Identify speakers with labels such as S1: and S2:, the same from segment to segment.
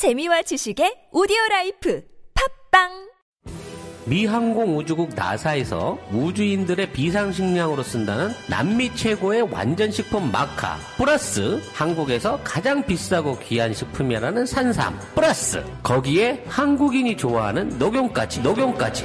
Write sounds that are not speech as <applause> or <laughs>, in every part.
S1: 재미와 지식의 오디오 life 팟빵!
S2: 미 항공 우주국 나사에서 우주인들의 비상식량으로 쓴다는 남미 최고의 완전식품 마카 플러스 한국에서 가장 비싸고 귀한 식품이라는 산삼 플러스. 거기에 한국인이 좋아하는 녹용까지 녹용까지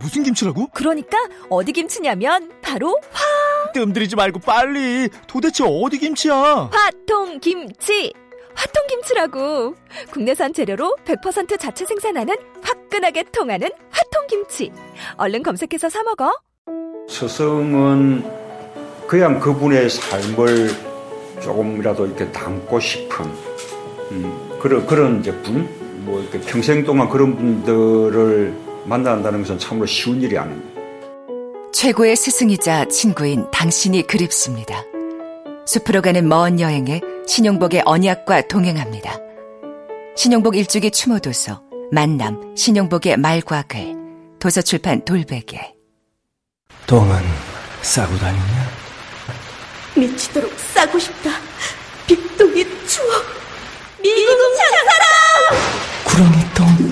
S3: 무슨 김치라고?
S1: 그러니까 어디 김치냐면 바로
S3: 뜸들이지 말고 빨리. 도대체 어디 김치야?
S1: 화통 김치 화통 김치라고 국내산 재료로 100% 자체 생산하는 화끈하게 통하는 화통 김치 얼른 검색해서 사 먹어
S4: 스승은 그냥 그분의 삶을 조금이라도 이렇게 담고 싶은 음, 그런 그런 분, 뭐 이렇게 평생 동안 그런 분들을 만난다는 것은 참으로 쉬운 일이 아닙니다.
S5: 최고의 스승이자 친구인 당신이 그립습니다. 숲으로 가는 먼 여행에 신용복의 언약과 동행합니다. 신용복 일주기 추모도서 만남 신용복의 말과 글 도서출판 돌베개
S6: 똥은 싸고 다니냐?
S7: 미치도록 싸고 싶다. 빅동의 추억. 미국 장사랑!
S6: 구렁이 똥.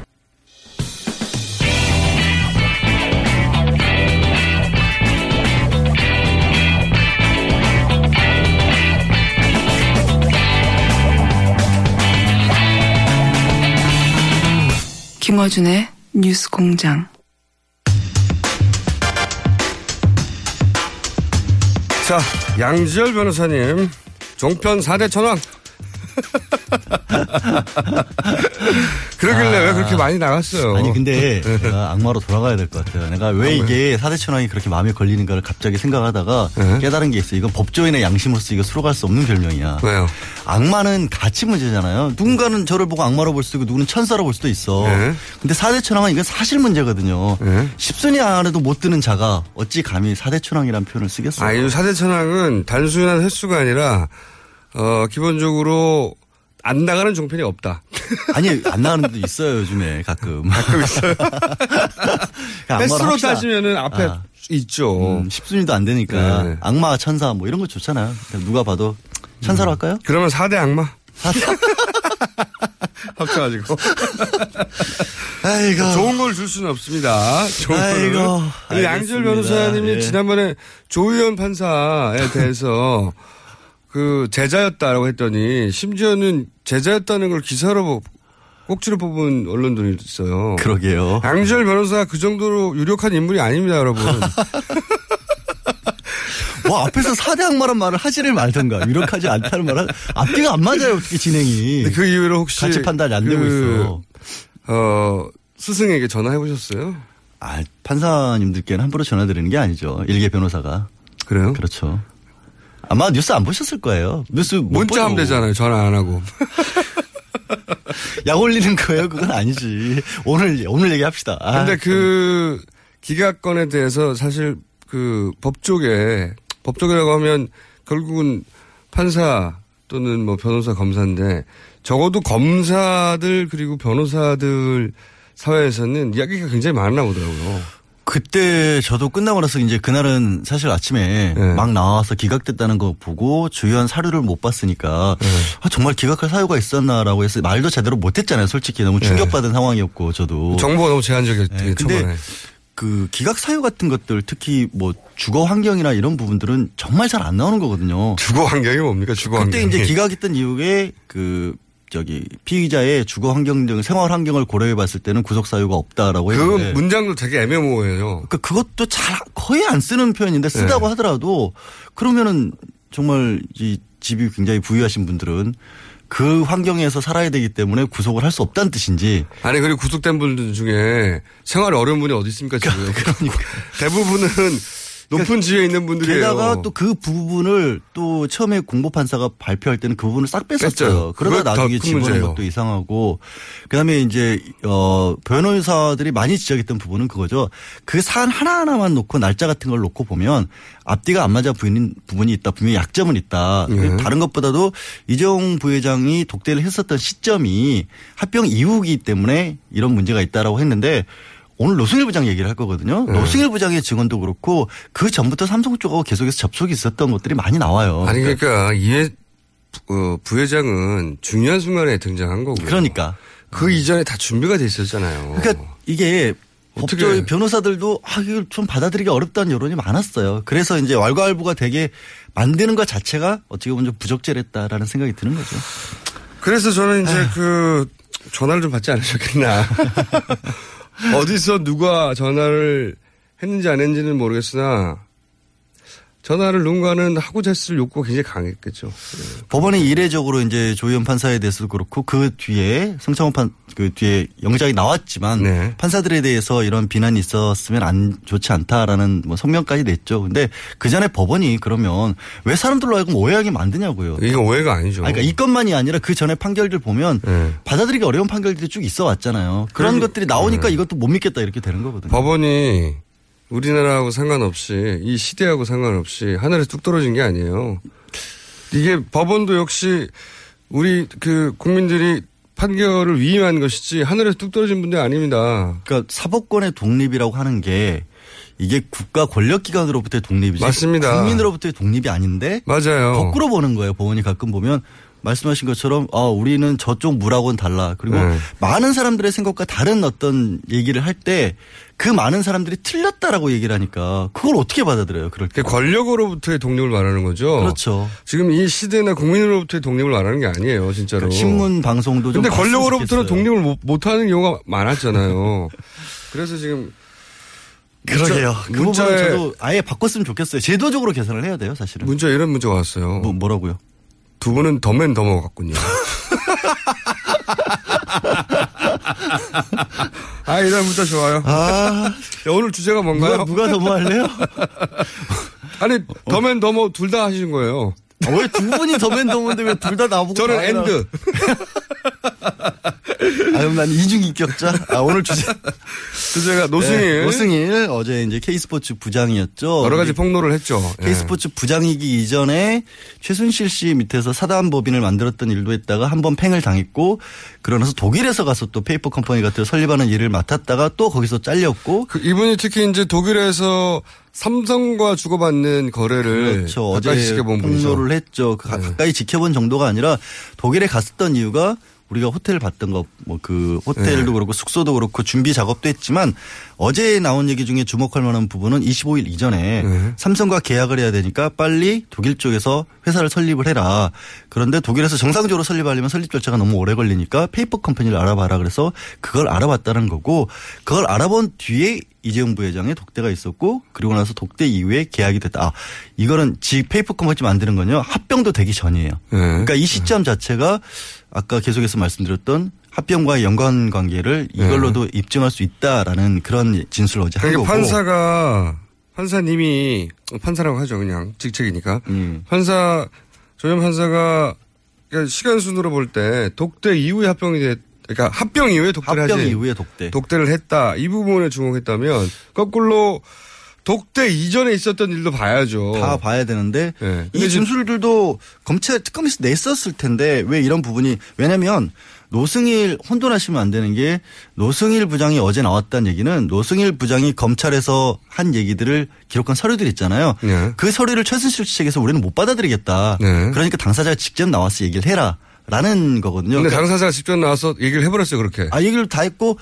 S8: 김어준의 뉴스 공장.
S9: 자, 양지열 변호사님, 종편 4대 천왕. 그러길래 왜 그렇게 많이 나갔어요?
S10: 아니 근데 내가 악마로 돌아가야 될 것 같아요. 내가 왜 이게 사대천왕이 그렇게 마음에 걸리는가를 갑자기 생각하다가 깨달은 게 있어. 이건 법조인의 양심으로서 이거 수록할 수 없는 별명이야.
S9: 왜요?
S10: 악마는 가치 문제잖아요. 누군가는 저를 보고 악마로 볼 수도 있고 누구는 천사로 볼 수도 있어.
S9: 네.
S10: 근데 사대천왕은 이건 사실 문제거든요. 십순위 안에도 못 드는 자가 어찌 감히 사대천왕이라는 표현을 쓰겠어요.
S9: 아, 이 4대 천왕은 단순한 횟수가 아니라, 어, 기본적으로 안 나가는 종편이 없다. <laughs>
S10: 아니 안 나가는 데도 있어요 요즘에 가끔. 가끔
S9: 있어요. <laughs> 횟수로 따지면은 앞에
S10: 아.
S9: 있죠.
S10: 음, 십순위도 안 되니까
S9: 네.
S10: 악마 천사 뭐 이런 거 좋잖아요. 누가 봐도 천사로 할까요?
S9: 그러면 4대 악마. <laughs> 합쳐가지고.
S10: 아이고.
S9: 좋은 걸 줄 수는 없습니다. 좋은
S10: 아이고,
S9: 양지열. 변호사님이
S10: 예.
S9: 지난번에 조의원 판사에 대해서 그 제자였다라고 했더니 심지어는 제자였다는 걸 기사로 뭐 꼭지로 뽑은 언론들이 있어요.
S10: 그러게요.
S9: 양지열 변호사가 그 정도로 유력한 인물이 아닙니다, 여러분. <laughs>
S10: 뭐 앞에서 사대 악마란 말을 하지를 말던가 유력하지 않다는 말은 앞뒤가 안 맞아요 어떻게 진행이.
S9: 그 이후로 혹시
S10: 가치 판단이 안 되고
S9: 그,
S10: 있어.
S9: 어, 스승에게 전화해 보셨어요?
S10: 아 판사님들께는 함부로 전화드리는 게 아니죠. 일개 변호사가.
S9: 그래요?
S10: 그렇죠. 아마 뉴스 안 보셨을 거예요. 뉴스 못
S9: 문자 하면. 되잖아요. 전화 안 하고. <laughs>
S10: 약 올리는 거예요. 그건 아니지. 오늘 오늘 얘기합시다. 아,
S9: 근데 그 기각건에 대해서 사실 그 법조계 법조계라고 하면 결국은 판사 또는 뭐 변호사 검사인데 적어도 검사들 그리고 변호사들 사회에서는 이야기가 굉장히 많나 보더라고요.
S10: 그때 저도 끝나고 나서 이제 그날은 사실 아침에
S9: 네.
S10: 막 나와서 기각됐다는 거 보고 주요한 사료를 못 봤으니까
S9: 네.
S10: 아, 정말 기각할 사유가 있었나라고 해서 말도 제대로 못했잖아요. 솔직히 너무 충격받은 상황이었고 저도.
S9: 정보가 너무 제한적이었기
S10: 네, 근데. 그 기각 사유 같은 것들 특히 뭐 주거 환경이나 이런 부분들은 정말 잘 안 나오는 거거든요.
S9: 주거 환경이 뭡니까? 주거
S10: 그때
S9: 환경이.
S10: 이제 기각했던 이후에 그 저기 피의자의 주거 환경 등 생활 환경을 고려해 봤을 때는 구속 사유가 없다라고
S9: 그
S10: 했는데
S9: 문장도 되게 애매모호해요.
S10: 그 그것도 잘 거의 안 쓰는 표현인데 쓰다고
S9: 네.
S10: 하더라도 그러면은 정말 이 집이 굉장히 부유하신 분들은 그 환경에서 살아야 되기 때문에 구속을 할 수 없다는 뜻인지.
S9: 아니 그리고 구속된 분들 중에 생활이 어려운 분이 어디 있습니까 지금? <laughs>
S10: 그러니까. <laughs>
S9: 대부분은 높은 지위에 있는 분들이에요.
S10: 게다가 또 그 부분을 또 처음에 공보판사가 발표할 때는 그 부분을 싹 뺐었어요. 그러다 나중에
S9: 큰
S10: 집어넣은. 것도 이상하고 그다음에 이제 어 변호사들이 많이 지적했던 부분은 그거죠. 그 사안 하나하나만 놓고 날짜 같은 걸 놓고 보면 앞뒤가 안 맞아 보이는 부분이 있다. 분명히 약점은 있다.
S9: 예.
S10: 다른 것보다도 이재용 부회장이 독대를 했었던 시점이 합병 이후이기 때문에 이런 문제가 있다라고 했는데 오늘 노승일 부장 얘기를 할 거거든요.
S9: 네.
S10: 노승일 부장의 증언도 그렇고 그 전부터 삼성 쪽하고 계속해서 접촉이 있었던 것들이 많이 나와요.
S9: 아니 그러니까 이회 어, 부회장은 중요한 순간에 등장한 거고요.
S10: 그러니까.
S9: 그 이전에 다 준비가 돼 있었잖아요.
S10: 그러니까 이게
S9: 어떻게-
S10: 법조 변호사들도 아 이걸 좀 받아들이기 어렵다는 여론이 많았어요. 그래서 이제 왈가왈부가 되게 만드는 것 자체가 어떻게 보면 좀 부적절했다라는 생각이 드는 거죠.
S9: 그래서 저는 이제 그 전화를 좀 받지 않으셨겠나. <laughs> 어디서 누가 전화를 했는지 안 했는지는 모르겠으나 전화를 누군가는 하고자 했을 욕구가 굉장히 강했겠죠.
S10: 법원이 이례적으로 이제 조희연 판사에 대해서도 그렇고 그 뒤에 성창호 판 그 뒤에 영장이 나왔지만
S9: 네.
S10: 판사들에 대해서 이런 비난이 있었으면 안 좋지 않다라는 뭐 성명까지 냈죠. 근데 그 전에 법원이 그러면 왜 사람들로 하여금 오해하게 만드냐고요.
S9: 이게 오해가 아니죠.
S10: 아니, 그러니까 이 건만이 아니라 그 전에 판결들 보면
S9: 네.
S10: 받아들이기 어려운 판결들이 쭉 있어 왔잖아요. 그런 것들이 나오니까
S9: 네.
S10: 이것도 못 믿겠다 이렇게 되는 거거든요.
S9: 법원이 우리나라하고 상관없이 이 시대하고 상관없이 하늘에서 뚝 떨어진 게 아니에요. 이게 법원도 역시 우리 그 국민들이 판결을 위임한 것이지 하늘에서 뚝 떨어진 분들 아닙니다.
S10: 그러니까 사법권의 독립이라고 하는 게 이게 국가 권력기관으로부터의 독립이지
S9: 맞습니다.
S10: 국민으로부터의 독립이 아닌데
S9: 맞아요.
S10: 거꾸로 보는 거예요. 법원이 가끔 보면 말씀하신 것처럼 아 우리는 저쪽 물하고는 달라. 그리고
S9: 네.
S10: 많은 사람들의 생각과 다른 어떤 얘기를 할 때 그 많은 사람들이 틀렸다라고 얘기를 하니까 그걸 어떻게 받아들여요? 그럴 때.
S9: 그 권력으로부터의 독립을 말하는 거죠.
S10: 그렇죠.
S9: 지금 이 시대나 국민으로부터의 독립을 말하는 게 아니에요, 진짜로.
S10: 그러니까 신문 방송도 좀
S9: 근데 권력으로부터는. 독립을 못, 못하는 경우가 많았잖아요. <laughs> 그래서 지금
S10: 그러게요. 그 부분은
S9: 문자에
S10: 저도 아예 바꿨으면 좋겠어요. 제도적으로 개선을 해야 돼요, 사실은.
S9: 문자 이런 문자가 왔어요.
S10: 뭐, 뭐라고요?
S9: 두 분은 더맨 더머 같군요. 아, 이런 문자 좋아요.
S10: 아,
S9: 야, 오늘 주제가 뭔가요?
S10: 누가, 누가 더뭐 할래요?
S9: 아니, 더맨 더머 둘 다 하시는 거예요.
S10: 왜두 분이 더맨 더맨데 왜 둘 다 나보고
S9: 저는. 엔드. <laughs>
S10: 아, 그럼 난 이중 인격자. 아, 오늘 주제. <laughs>
S9: 주제가 노승일.
S10: 네, 노승일 어제 이제 K스포츠 부장이었죠.
S9: 여러 가지 폭로를 했죠. 예.
S10: K스포츠 부장이기 이전에 최순실 씨 밑에서 사단법인을 만들었던 일도 했다가 한 번 팽을 당했고 그러면서 독일에서 가서 또 페이퍼 컴퍼니 같은 거 설립하는 일을 맡았다가 또 거기서 잘렸고
S9: 그 이분이 특히 이제 독일에서 삼성과 주고받는 거래를
S10: 그렇죠.
S9: 가까이
S10: 어제. 폭로를 했죠. 그 가-
S9: 네.
S10: 가까이 지켜본 정도가 아니라 독일에 갔었던 이유가 우리가 호텔 봤던 거 뭐 그 호텔도
S9: 네.
S10: 그렇고 숙소도 그렇고 준비 작업도 했지만 어제 나온 얘기 중에 주목할 만한 부분은 25일 이전에
S9: 네.
S10: 삼성과 계약을 해야 되니까 빨리 독일 쪽에서 회사를 설립을 해라. 그런데 독일에서 정상적으로 설립하려면 설립 절차가 너무 오래 걸리니까 페이퍼 컴퍼니를 알아봐라 그래서 그걸 알아봤다는 거고 그걸 알아본 뒤에 이재용 부회장의 독대가 있었고 그리고 나서 독대 이후에 계약이 됐다. 아, 이거는 지 페이퍼 컴퍼니 만드는 건요. 합병도 되기 전이에요.
S9: 네.
S10: 그러니까 이 시점 자체가 아까 계속해서 말씀드렸던 합병과의 연관 관계를 이걸로도 입증할 수 있다라는 그런 진술을 어제 한
S9: 그러니까
S10: 거고.
S9: 판사가 판사님이 판사라고 하죠 그냥 직책이니까
S10: 음.
S9: 판사 조현 판사가 그러니까 시간 순으로 볼 때 독대 이후에 합병이 됐 그러니까 합병 이후에 독대를
S10: 합병
S9: 하지
S10: 이후에 독대.
S9: 독대를 했다 이 부분에 주목했다면 거꾸로 독대 이전에 있었던 일도 봐야죠.
S10: 다 봐야 되는데
S9: 네.
S10: 이 진술들도 검찰 특검에서 냈었을 텐데 왜 이런 부분이 왜냐면 노승일 혼돈하시면 안 되는 게 노승일 부장이 어제 나왔다는 얘기는 노승일 부장이 검찰에서 한 얘기들을 기록한 서류들 있잖아요.
S9: 네.
S10: 그 서류를 최순실 측에서 우리는 못 받아들이겠다.
S9: 네.
S10: 그러니까 당사자가 직접 나와서 얘기를 해라 라는 거거든요.
S9: 근데
S10: 그러니까
S9: 당사자가 직접 나와서 얘기를 해버렸어요 그렇게.
S10: 아 얘기를 다 했고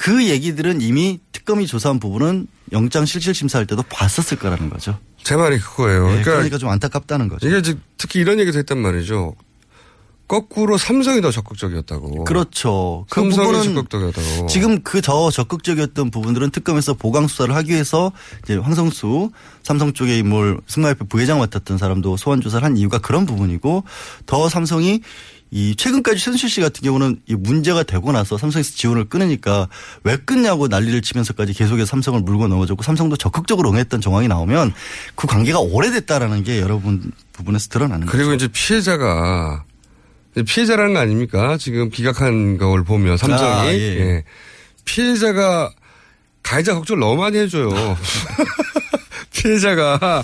S10: 그 얘기들은 이미 특검이 조사한 부분은 영장 실질 심사할 때도 봤었을 거라는 거죠.
S9: 제 말이 그거예요.
S10: 네,
S9: 그러니까,
S10: 그러니까 좀 안타깝다는 거죠.
S9: 이게 즉- 특히 이런 얘기도 했단 말이죠. 거꾸로 삼성이 더 적극적이었다고.
S10: 그렇죠. 그
S9: 삼성이
S10: 부분은
S9: 적극적이었다고.
S10: 지금 그 더 적극적이었던 부분들은 특검에서 보강 수사를 하기 위해서 이제 황성수 삼성 쪽에 인물 승마협회 부회장 맡았던 사람도 소환 조사를 한 이유가 그런 부분이고 더 삼성이 이 최근까지 최순실 씨 같은 경우는 이 문제가 되고 나서 삼성에서 지원을 끊으니까 왜 끊냐고 난리를 치면서까지 계속해서 삼성을 물고 넘어졌고 삼성도 적극적으로 응했던 정황이 나오면 그 관계가 오래됐다라는 게 여러분 부분에서 드러나는 거죠.
S9: 그리고 이제 피해자가 피해자라는 거 아닙니까? 지금 기각한 걸 보면 삼성이
S10: 아, 예.
S9: 예. 피해자가 가해자 걱정을 너무 많이 해줘요. <laughs> 피해자가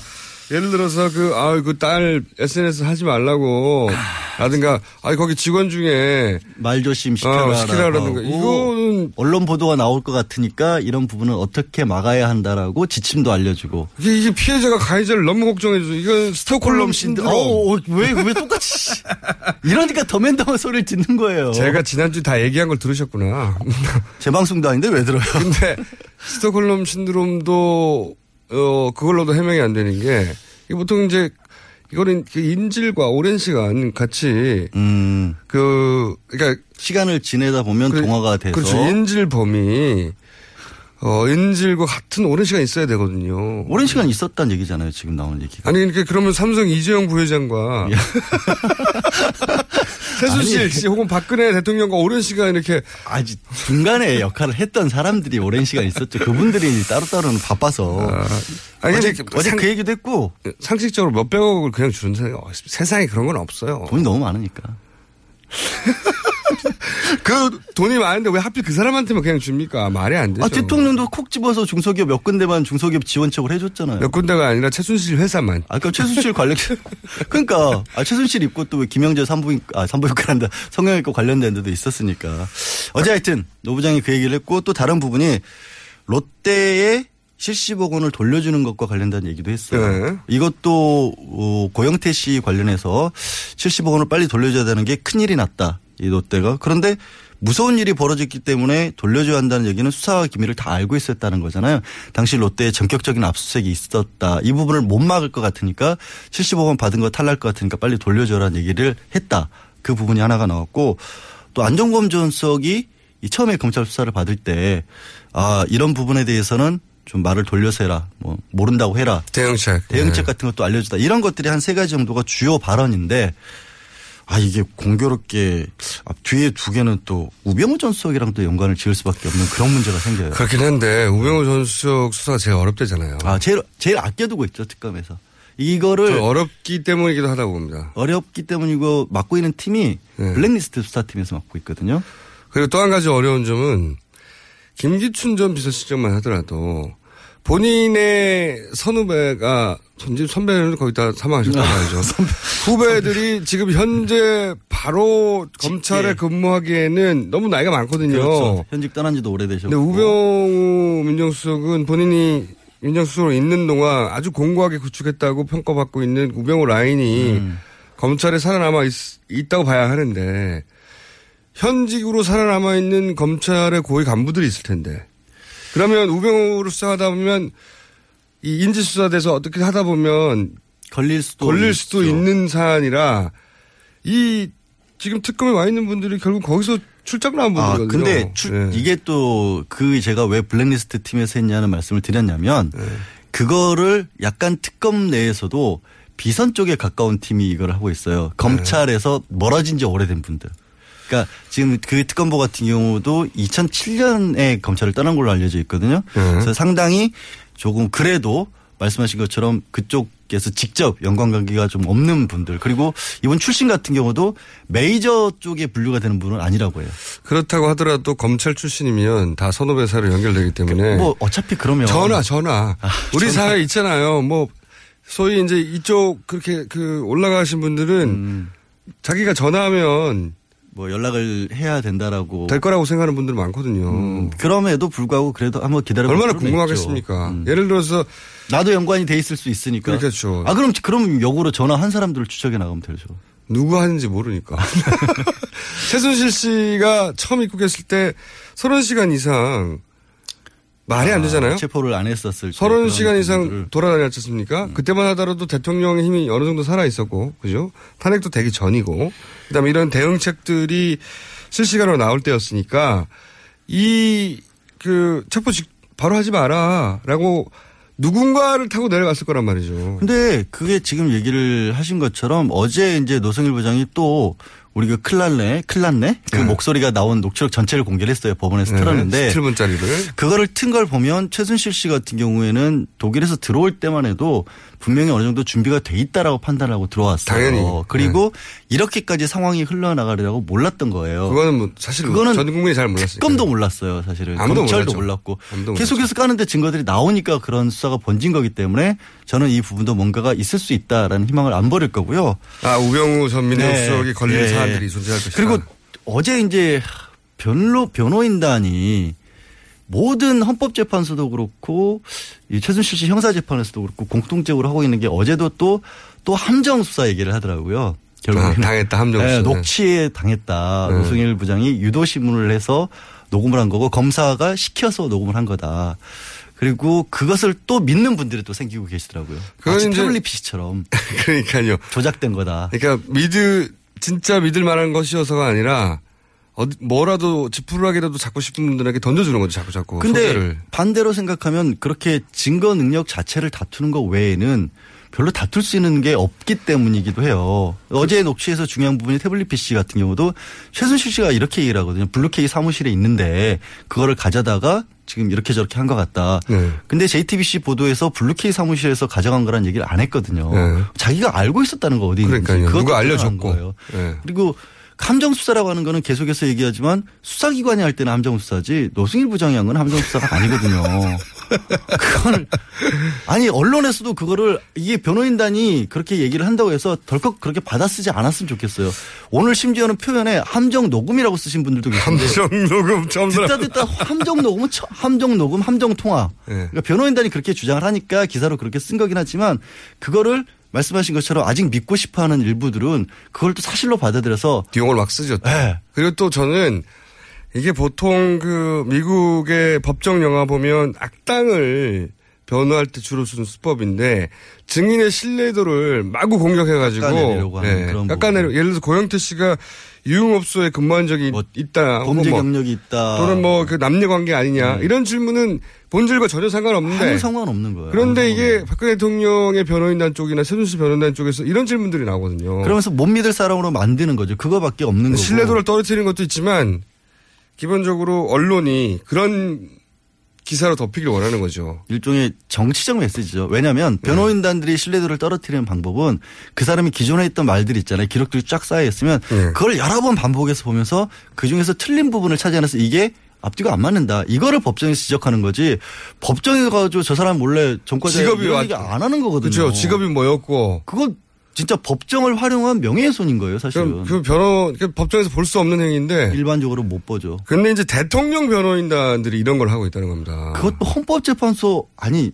S9: 예를 들어서 그, 아, 그 딸 SNS 하지 말라고. 라든가, 아, 거기 직원 중에.
S10: 말조심 시켜라.
S9: 어, 시키라라든가. 이거는.
S10: 언론 보도가 나올 것 같으니까 이런 부분은 어떻게 막아야 한다라고 지침도 알려주고.
S9: 이게, 이게 피해자가 가해자를 너무 걱정해줘. 이건 스톡홀름 신드롬.
S10: 어, 어, 왜, 왜 똑같이. <laughs> 이러니까 더맨더맨 소리를 듣는 거예요.
S9: 제가 지난주 다 얘기한 걸 들으셨구나.
S10: 제 방송도 아닌데 왜 들어요?
S9: 근데 스톡홀름 신드롬도 어 그걸로도 해명이 안 되는 게 이게 보통 이제 이거는 그 인질과 오랜 시간 같이
S10: 음.
S9: 그 그러니까
S10: 시간을 지내다 보면
S9: 그-
S10: 동화가 돼서.
S9: 그렇죠 인질범이 어 인질과 같은 오랜 시간 있어야 되거든요.
S10: 오랜 시간 있었다는 얘기잖아요. 지금 나오는 얘기가.
S9: 아니 그러니까 그러면 삼성 이재용 부회장과 최순실. 씨 혹은 박근혜 대통령과 오랜 시간 이렇게
S10: 아직 중간에 역할을 했던 사람들이 오랜 시간 있었죠. 그분들이 따로따로는 바빠서.
S9: 아니,
S10: 어제,
S9: 근데
S10: 어제
S9: 상-
S10: 그 얘기도 했고.
S9: 상식적으로 몇백억을 그냥 주는 세상, 세상에 그런 건 없어요.
S10: 돈이 너무 많으니까. <laughs>
S9: 그 돈이 많은데 왜 하필 그 사람한테만 그냥 줍니까? 말이 안 되죠.
S10: 아, 대통령도 콕 집어서 중소기업 몇 군데만 중소기업 지원책을 해줬잖아요.
S9: 몇 군데가 아니라 최순실 회사만.
S10: 아까 최순실 관련 <laughs> 그러니까 아, 최순실 있고 또왜 김영재 산부인 아 산부인과란다 성형외과 관련된 데도 있었으니까 어제 하여튼 노 부장이 그 얘기를 했고 또 다른 부분이 롯데의 70억 원을 돌려주는 것과 관련된 얘기도 했어요.
S9: 네.
S10: 이것도 어, 고영태 씨 관련해서 70억 원을 빨리 돌려줘야 되는 게 큰일이 났다. 이 롯데가. 그런데 무서운 일이 벌어졌기 때문에 돌려줘야 한다는 얘기는 수사와 기밀을 다 알고 있었다는 거잖아요. 당시 롯데에 전격적인 압수수색이 있었다. 이 부분을 못 막을 것 같으니까 70억 원 받은 거 탈날 것 같으니까 빨리 돌려줘라는 얘기를 했다. 그 부분이 하나가 나왔고 또 안종범 전 수석이 이 처음에 검찰 수사를 받을 때 아, 이런 부분에 대해서는 좀 말을 돌려서 해라. 뭐 모른다고 해라.
S9: 대응책.
S10: 대응책
S9: 네.
S10: 같은 것도 알려주다. 이런 것들이 한 세 가지 정도가 주요 발언인데 아 이게 공교롭게 앞 뒤에 두 개는 또 우병우 전 수석이랑 또 연관을 지을 수밖에 없는 그런 문제가 생겨요.
S9: 그렇긴 한데 우병우 전 수석 수사가 제일 어렵대잖아요.
S10: 아 제일 제일 아껴두고 있죠 특검에서 이거를
S9: 저 어렵기 때문이기도 하다고 봅니다.
S10: 어렵기 때문이고 맡고 있는 팀이
S9: 네.
S10: 블랙리스트 수사팀에서 맡고 있거든요.
S9: 그리고 또 한 가지 어려운 점은 김기춘 전 비서실장만 하더라도 본인의 선후배가 전집 선배는 거의 다 사망하셨다고
S10: 아,
S9: 알죠. 후배들이 지금 현재 바로 검찰에 근무하기에는 너무 나이가 많거든요.
S10: 그렇죠. 현직 떠난 지도 오래되셨고.
S9: 근데 우병우 민정수석은 본인이 민정수석으로 있는 동안 아주 공고하게 구축했다고 평가받고 있는 우병우 라인이
S10: 음.
S9: 검찰에 살아남아 있, 다고 봐야 하는데 현직으로 살아남아 있는 검찰의 고위 간부들이 있을 텐데 그러면 우병우를 수사하다 보면 이 인지수사돼서 어떻게 하다 보면
S10: 걸릴 수도
S9: 걸릴 수도
S10: 있죠.
S9: 있는 사안이라 이 지금 특검에 와 있는 분들이 결국 거기서 출장 나온
S10: 아,
S9: 분들이거든요.
S10: 근데 출-
S9: 예.
S10: 이게 또 그 제가 왜 블랙리스트 팀에서 했냐는 말씀을 드렸냐면
S9: 네.
S10: 그거를 약간 특검 내에서도 비선 쪽에 가까운 팀이 이걸 하고 있어요. 검찰에서 멀어진 지 오래된 분들. 그러니까 지금 그 특검보 같은 경우도 2007년에 검찰을 떠난 걸로 알려져 있거든요.
S9: 네.
S10: 그래서 상당히 조금 그래도 말씀하신 것처럼 그쪽에서 직접 연관관계가 좀 없는 분들 그리고 이번 출신 같은 경우도 메이저 쪽에 분류가 되는 분은 아니라고 해요.
S9: 그렇다고 하더라도 검찰 출신이면 다 선후배사로 연결되기 때문에
S10: 뭐 어차피 그러면
S9: 전화 전화 우리
S10: 전화.
S9: 사회 있잖아요. 뭐 소위 이제 이쪽 그렇게 그 올라가신 분들은
S10: 음.
S9: 자기가 전화하면
S10: 뭐 연락을 해야 된다라고
S9: 될 거라고 생각하는 분들 많거든요.
S10: 음, 그럼에도 불구하고 그래도 한번 기다려
S9: 얼마나 궁금하겠습니까? 예를 들어서
S10: 나도 연관이 돼 있을 수 있으니까.
S9: 그렇죠.
S10: 아 그럼 그럼 역으로 전화 한 사람들을 추적해 나가면 되죠.
S9: 누구 하는지 모르니까. <laughs> 최순실 씨가 처음 입국했을 때 30시간 이상 말이 안 되잖아요.
S10: 체포를 안 했었을 때.
S9: 30시간 이상. 돌아다녔지 않습니까? 그때만 하더라도 대통령의 힘이 어느 정도 살아 있었고, 그죠? 탄핵도 되기 전이고, 그 다음에 이런 대응책들이 실시간으로 나올 때였으니까, 이, 그, 체포 직, 바로 하지 마라. 라고 누군가를 타고 내려갔을 거란 말이죠.
S10: 근데 그게 지금 얘기를 하신 것처럼 어제 이제 노성일 부장이 또 우리 그 클났네, 클났네? 그
S9: 네.
S10: 목소리가 나온 녹취록 전체를 공개를 했어요. 법원에서
S9: 네,
S10: 틀었는데.
S9: 17분짜리를.
S10: 그거를 튼 걸 보면 최순실 씨 같은 경우에는 독일에서 들어올 때만 해도 분명히 어느 정도 준비가 돼 있다라고 판단하고 들어왔어요.
S9: 당연히. 네.
S10: 그리고 이렇게까지 상황이 흘러나가리라고 몰랐던 거예요.
S9: 그거는 뭐 사실
S10: 그거는
S9: 전 국민이 잘 몰랐어요.
S10: 특검도 몰랐어요, 사실은.
S9: 아무도
S10: 검찰도
S9: 몰랐죠.
S10: 몰랐고.
S9: 아무도
S10: 계속해서 까는데 증거들이 나오니까 그런 수사가 번진 거기 때문에 저는 이 부분도 뭔가가 있을 수 있다라는 희망을 안 버릴 거고요.
S9: 아, 우병우 전 민정수석이 걸릴
S10: 네.
S9: 사안들이 존재할 것이다.
S10: 그리고 어제 이제 변로 변호인단이 모든 헌법재판소도 그렇고 이 최순실 씨 형사재판에서도 그렇고 공통적으로 하고 있는 게 어제도 또 또 함정 수사 얘기를 하더라고요. 결국에
S9: 아, 당했다, 함정 수사.
S10: 녹취에 당했다.
S9: 네.
S10: 노승일 부장이 유도 신문을 해서 녹음을 한 거고 검사가 시켜서 녹음을 한 거다. 그리고 그것을 또 믿는 분들이 또 생기고 계시더라고요. 마치
S9: 이제-
S10: 태블릿 PC처럼 <laughs>
S9: 그러니까요.
S10: 조작된 거다.
S9: 그러니까 믿을 진짜 믿을 만한 것이어서가 아니라 어디 뭐라도 지푸라기라도 잡고 싶은 분들에게 던져주는 거죠. 자꾸 자꾸
S10: 근데
S9: 소재를.
S10: 반대로 생각하면 그렇게 증거 능력 자체를 다투는 것 외에는 별로 다툴 수 있는 게 없기 때문이기도 해요. 어제 녹취에서 중요한 부분이 태블릿 PC 같은 경우도 최순실 씨가 이렇게 얘기를 하거든요. 블루케이 사무실에 있는데 그거를 가져다가 지금 이렇게 저렇게 한 것 같다.
S9: 네.
S10: 근데 JTBC 보도에서 블루케이 사무실에서 가져간 거란 얘기를 안 했거든요.
S9: 네.
S10: 자기가 알고 있었다는 거 어디 있는지.
S9: 그러니까요. 누가 알려줬고.
S10: 거예요.
S9: 네.
S10: 그리고 함정 수사라고 하는 거는 계속해서 얘기하지만 수사기관이 할 때는 함정 수사지 노승일 부장이 한 건 함정 수사가 아니거든요. <laughs> <laughs> 그거를 아니 언론에서도 그거를 이게 변호인단이 그렇게 얘기를 한다고 해서 덜컥 그렇게 받아쓰지 않았으면 좋겠어요. 오늘 심지어는 표현에 함정 녹음이라고 쓰신 분들도 계신데
S9: 함정 녹음.
S10: 듣다 듣다 함정 녹음은 처- 함정 녹음 함정 통화.
S9: 네.
S10: 그러니까 변호인단이 그렇게 주장을 하니까 기사로 그렇게 쓴 거긴 하지만 그거를 말씀하신 것처럼 아직 믿고 싶어하는 일부들은 그걸 또 사실로 받아들여서
S9: 비용을 막 쓰죠. 또.
S10: 네.
S9: 그리고 또 저는 이게 보통 그 미국의 법정 영화 보면 악당을 변호할 때 주로 쓰는 수법인데 증인의 신뢰도를 마구 공격해가지고
S10: 깎아내리려고 하는 그런
S9: 깎아내려 예를 들어서 고영태 씨가 유흥업소에 근무한 적이 있다
S10: 뭐 범죄
S9: 뭐
S10: 경력이 있다.
S9: 또는 뭐 그 남녀 관계 아니냐 이런 질문은 본질과 전혀 상관없는데
S10: 아무 상관없는 거예요.
S9: 그런데 이게 박근혜 대통령의 변호인단 쪽이나 최순실 변호인단 쪽에서 이런 질문들이 나오거든요.
S10: 그러면서 못 믿을 사람으로 만드는 거죠. 그거밖에 없는 거고.
S9: 신뢰도를 떨어뜨리는 것도 있지만 기본적으로 언론이 그런 기사로 덮이길 원하는 거죠.
S10: 일종의 정치적 메시지죠. 왜냐하면
S9: 네.
S10: 변호인단들이 신뢰도를 떨어뜨리는 방법은 그 사람이 기존에 했던 말들이 있잖아요. 기록들이 쫙 쌓여 있으면
S9: 네.
S10: 그걸 여러 번 반복해서 보면서 그 중에서 틀린 부분을 찾아내서 이게 앞뒤가 안 맞는다. 이거를 법정에서 지적하는 거지. 법정에 가가지고 저 사람 몰래 전과자
S9: 직업이
S10: 얘기 안 하는 거거든요.
S9: 그렇죠. 직업이 뭐였고.
S10: 그거 진짜 법정을 활용한 명예훼손인 거예요, 사실은.
S9: 그 변호 그 법정에서 볼 수 없는 행위인데.
S10: 일반적으로 못 보죠.
S9: 근데 이제 대통령 변호인단들이 이런 걸 하고 있다는 겁니다.
S10: 그것도 헌법재판소 아니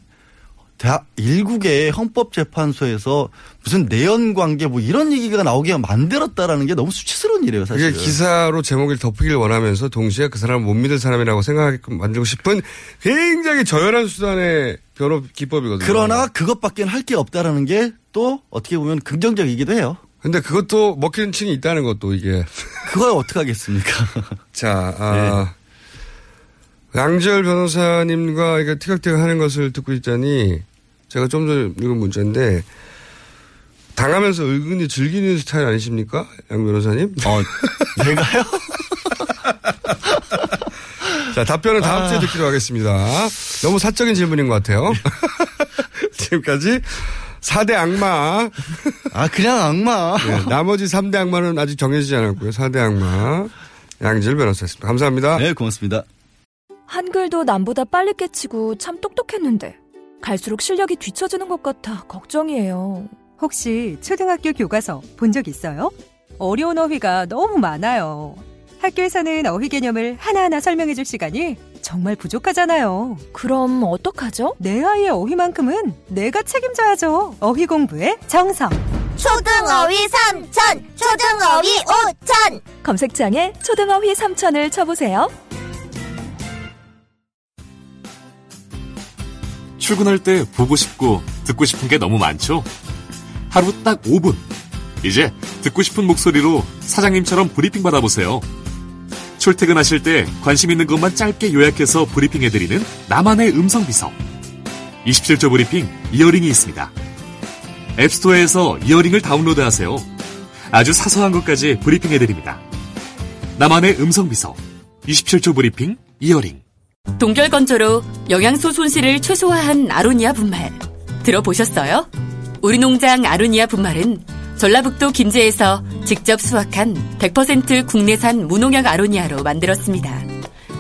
S10: 대학 일국의 헌법재판소에서 무슨 내연 관계 뭐 이런 얘기가 나오게 만들었다라는 게 너무 수치스러운 일이에요, 사실.
S9: 기사로 제목을 덮이길 원하면서 동시에 그 사람을 못 믿을 사람이라고 생각하게끔 만들고 싶은 굉장히 저열한 수단의 변호 기법이거든요.
S10: 그러나 그것밖에 할게 없다라는 게 또 어떻게 보면 긍정적이기도 해요.
S9: 근데 그것도 먹히는 층이 있다는 것도 이게. <laughs>
S10: 그걸 어떻게 하겠습니까?
S9: 자, 아, 양지열 변호사님과 이게 티격태격 하는 것을 듣고 있자니 제가 좀 전에 읽은 문자인데 당하면서 은근히 즐기는 스타일 아니십니까? 양 변호사님?
S10: 어, 내가요? <laughs>
S9: 자, 답변은 다음
S10: 아.
S9: 주에 듣기로 하겠습니다. 너무 사적인 질문인 것 같아요. <laughs> 지금까지 4대 악마.
S10: 아, 그냥 악마.
S9: 네, 나머지 3대 악마는 아직 정해지지 않았고요. 4대 악마. 양지열 변호사였습니다. 감사합니다.
S10: 네, 고맙습니다.
S1: 한글도 남보다 빨리 깨치고 참 똑똑했는데 갈수록 실력이 뒤처지는 것 같아 걱정이에요.
S8: 혹시 초등학교 교과서 본 적 있어요? 어려운 어휘가 너무 많아요. 학교에서는 어휘 개념을 하나하나 설명해 줄 시간이 정말 부족하잖아요.
S1: 그럼 어떡하죠?
S8: 내 아이의 어휘만큼은 내가 책임져야죠. 어휘 공부의 정성.
S11: 초등어휘 삼천, 초등어휘 오천.
S1: 검색창에 초등어휘 3000을 쳐보세요.
S12: 출근할 때 보고 싶고 듣고 싶은 게 너무 많죠? 하루 딱 5분. 이제 듣고 싶은 목소리로 사장님처럼 브리핑 받아보세요. 출퇴근하실 때 관심 있는 것만 짧게 요약해서 브리핑해드리는 나만의 음성 비서. 27조 브리핑 이어링이 있습니다. 앱스토어에서 이어링을 다운로드하세요. 아주 사소한 것까지 브리핑해드립니다. 나만의 음성 비서. 27조 브리핑 이어링.
S13: 동결건조로 영양소 손실을 최소화한 아로니아 분말. 들어보셨어요? 우리 농장 아로니아 분말은 전라북도 김제에서 직접 수확한 100% 국내산 무농약 아로니아로 만들었습니다.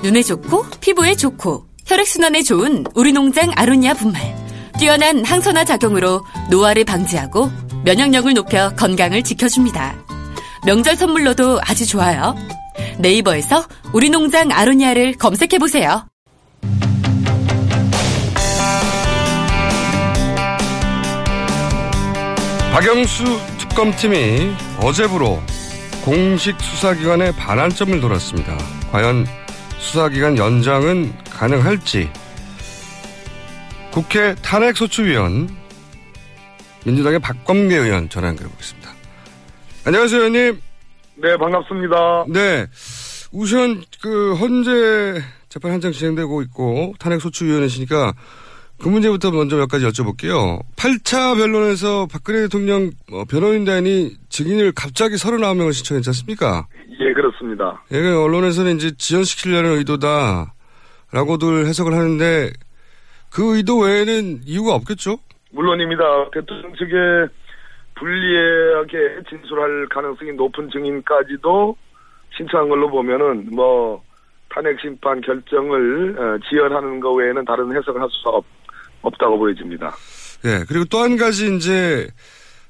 S13: 눈에 좋고 피부에 좋고 혈액순환에 좋은 우리 농장 아로니아 분말. 뛰어난 항산화 작용으로 노화를 방지하고 면역력을 높여 건강을 지켜줍니다. 명절 선물로도 아주 좋아요. 네이버에서 우리 농장 아로니아를 검색해보세요.
S9: 박영수 특검팀이 어제부로 공식 수사기관에 반환점을 돌았습니다. 과연 수사기간 연장은 가능할지 국회 탄핵소추위원 민주당의 박범계 의원 전화 연결해 보겠습니다. 안녕하세요, 의원님.
S14: 네, 반갑습니다.
S9: 네. 우선 그 헌재 재판 한창 진행되고 있고 탄핵소추위원이시니까 그 문제부터 먼저 몇 가지 여쭤볼게요. 8차 변론에서 박근혜 대통령 어, 변호인단이 증인을 갑자기 39명을 신청했지 않습니까?
S14: 예, 그렇습니다.
S9: 예, 그 언론에서는 이제 지연시키려는 의도다라고들 해석을 하는데 그 의도 외에는 이유가 없겠죠?
S14: 물론입니다. 대통령 측에 불리하게 진술할 가능성이 높은 증인까지도 신청한 걸로 보면은 뭐 탄핵 심판 결정을 어, 지연하는 것 외에는 다른 해석을 할수 없, 없다고 보여집니다.
S9: 예, 그리고 또 한 가지 이제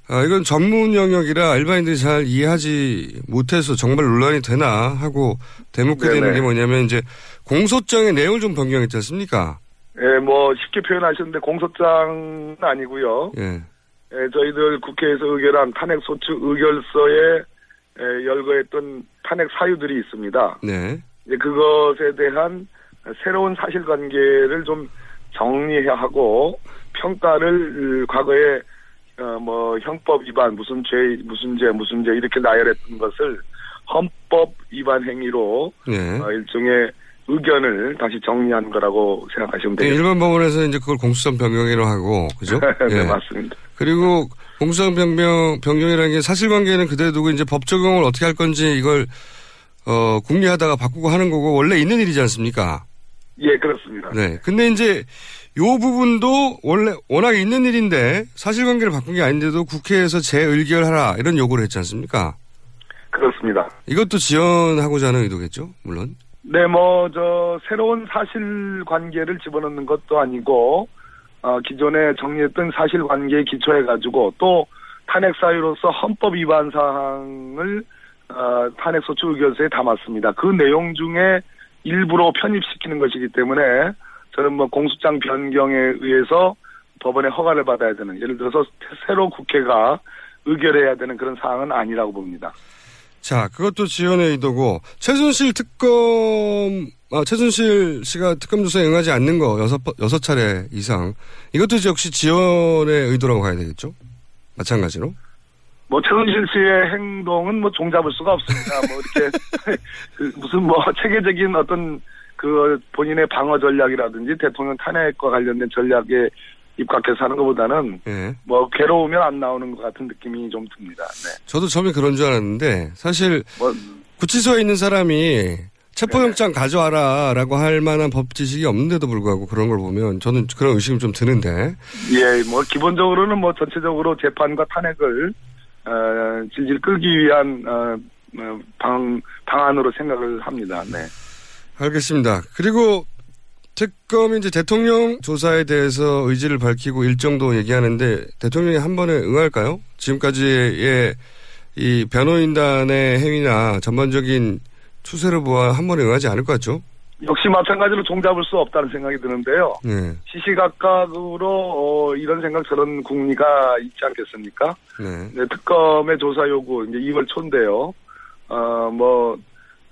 S9: 아, 이건 전문 영역이라 일반인들이 잘 이해하지 못해서 정말 논란이 되나 하고 대목게 되는. 게 뭐냐면 이제 공소장의 내용을 좀 변경했지 않습니까?
S14: 예, 뭐 쉽게 표현하셨는데 공소장은 아니고요.
S9: 예.
S14: 예, 저희들 국회에서 의결한 탄핵 소추 의결서에 예, 열거했던 탄핵 사유들이 있습니다.
S9: 네.
S14: 이제 그것에 대한 새로운 사실관계를 좀 정리해야 하고 평가를 과거에 어, 뭐 형법 위반 무슨 죄 무슨 죄 무슨 죄 이렇게 나열했던 것을 헌법 위반 행위로
S9: 네.
S14: 어, 일종의 의견을 다시 정리한 거라고 생각하시면
S9: 네,
S14: 되겠습니다.
S9: 일반 법원에서 이제 그걸 공수처 변경이라고 하고 그죠? <laughs>
S14: 네,
S9: 예.
S14: 맞습니다.
S9: 그리고 공수처 변경 변경이라는 게 사실관계는 그대로 두고 이제 법 적용을 어떻게 할 건지 이걸 어 궁리하다가 바꾸고 하는 거고 원래 있는 일이지 않습니까?
S14: 예, 그렇습니다.
S9: 네. 근데 이제 요 부분도 원래 워낙 있는 일인데 사실관계를 바꾼 게 아닌데도 국회에서 재의결하라 이런 요구를 했지 않습니까?
S14: 그렇습니다.
S9: 이것도 지연하고자 하는 의도겠죠, 물론.
S14: 네, 뭐, 저, 새로운 사실관계를 집어넣는 것도 아니고, 어, 기존에 정리했던 사실관계에 기초해 가지고, 또, 탄핵 사유로서 헌법 위반 사항을, 어, 탄핵 소추 의결서에 담았습니다. 그 내용 중에 일부로 편입시키는 것이기 때문에, 저는 뭐, 공수장 변경에 의해서 법원의 허가를 받아야 되는, 예를 들어서, 새로 국회가 의결해야 되는 그런 사항은 아니라고 봅니다.
S9: 자, 그것도 지연의 의도고 최순실 특검 아, 최순실 씨가 특검 조사에 응하지 않는 거 여섯 번- 여섯 차례 이상 이것도 역시 지연의 의도라고 봐야 되겠죠? 마찬가지로.
S14: 뭐 최순실 씨의 행동은 뭐 종잡을 수가 없습니다. 뭐 이렇게 <laughs> 그 무슨 뭐 체계적인 어떤 그 본인의 방어 전략이라든지 대통령 탄핵과 관련된 전략에 입각해서 하는 것보다는
S9: 예.
S14: 뭐 괴로우면 안 나오는 것 같은 느낌이 좀 듭니다. 네.
S9: 저도 처음에 그런 줄 알았는데 사실
S14: 뭐
S9: 구치소에 있는 사람이 체포영장 가져와라라고 할 만한 법 지식이 없는데도 불구하고 그런 걸 보면 저는 그런 의심이 좀 드는데
S14: 예, 뭐 기본적으로는 뭐 전체적으로 재판과 탄핵을 어, 질질 끌기 위한 어, 어, 방 방안으로 생각을 합니다. 네.
S9: 알겠습니다. 그리고 특검이 이제 대통령 조사에 대해서 의지를 밝히고 일정도 얘기하는데 대통령이 한 번에 응할까요? 지금까지의 이 변호인단의 행위나 전반적인 추세를 보아 한 번에 응하지 않을 것 같죠?
S14: 역시 마찬가지로 종잡을 수 없다는 생각이 드는데요.
S9: 네.
S14: 시시각각으로 어, 이런 생각 저런 궁리가 있지 않겠습니까?
S9: 네.
S14: 네, 특검의 조사 요구 이제 2월 초인데요. 어뭐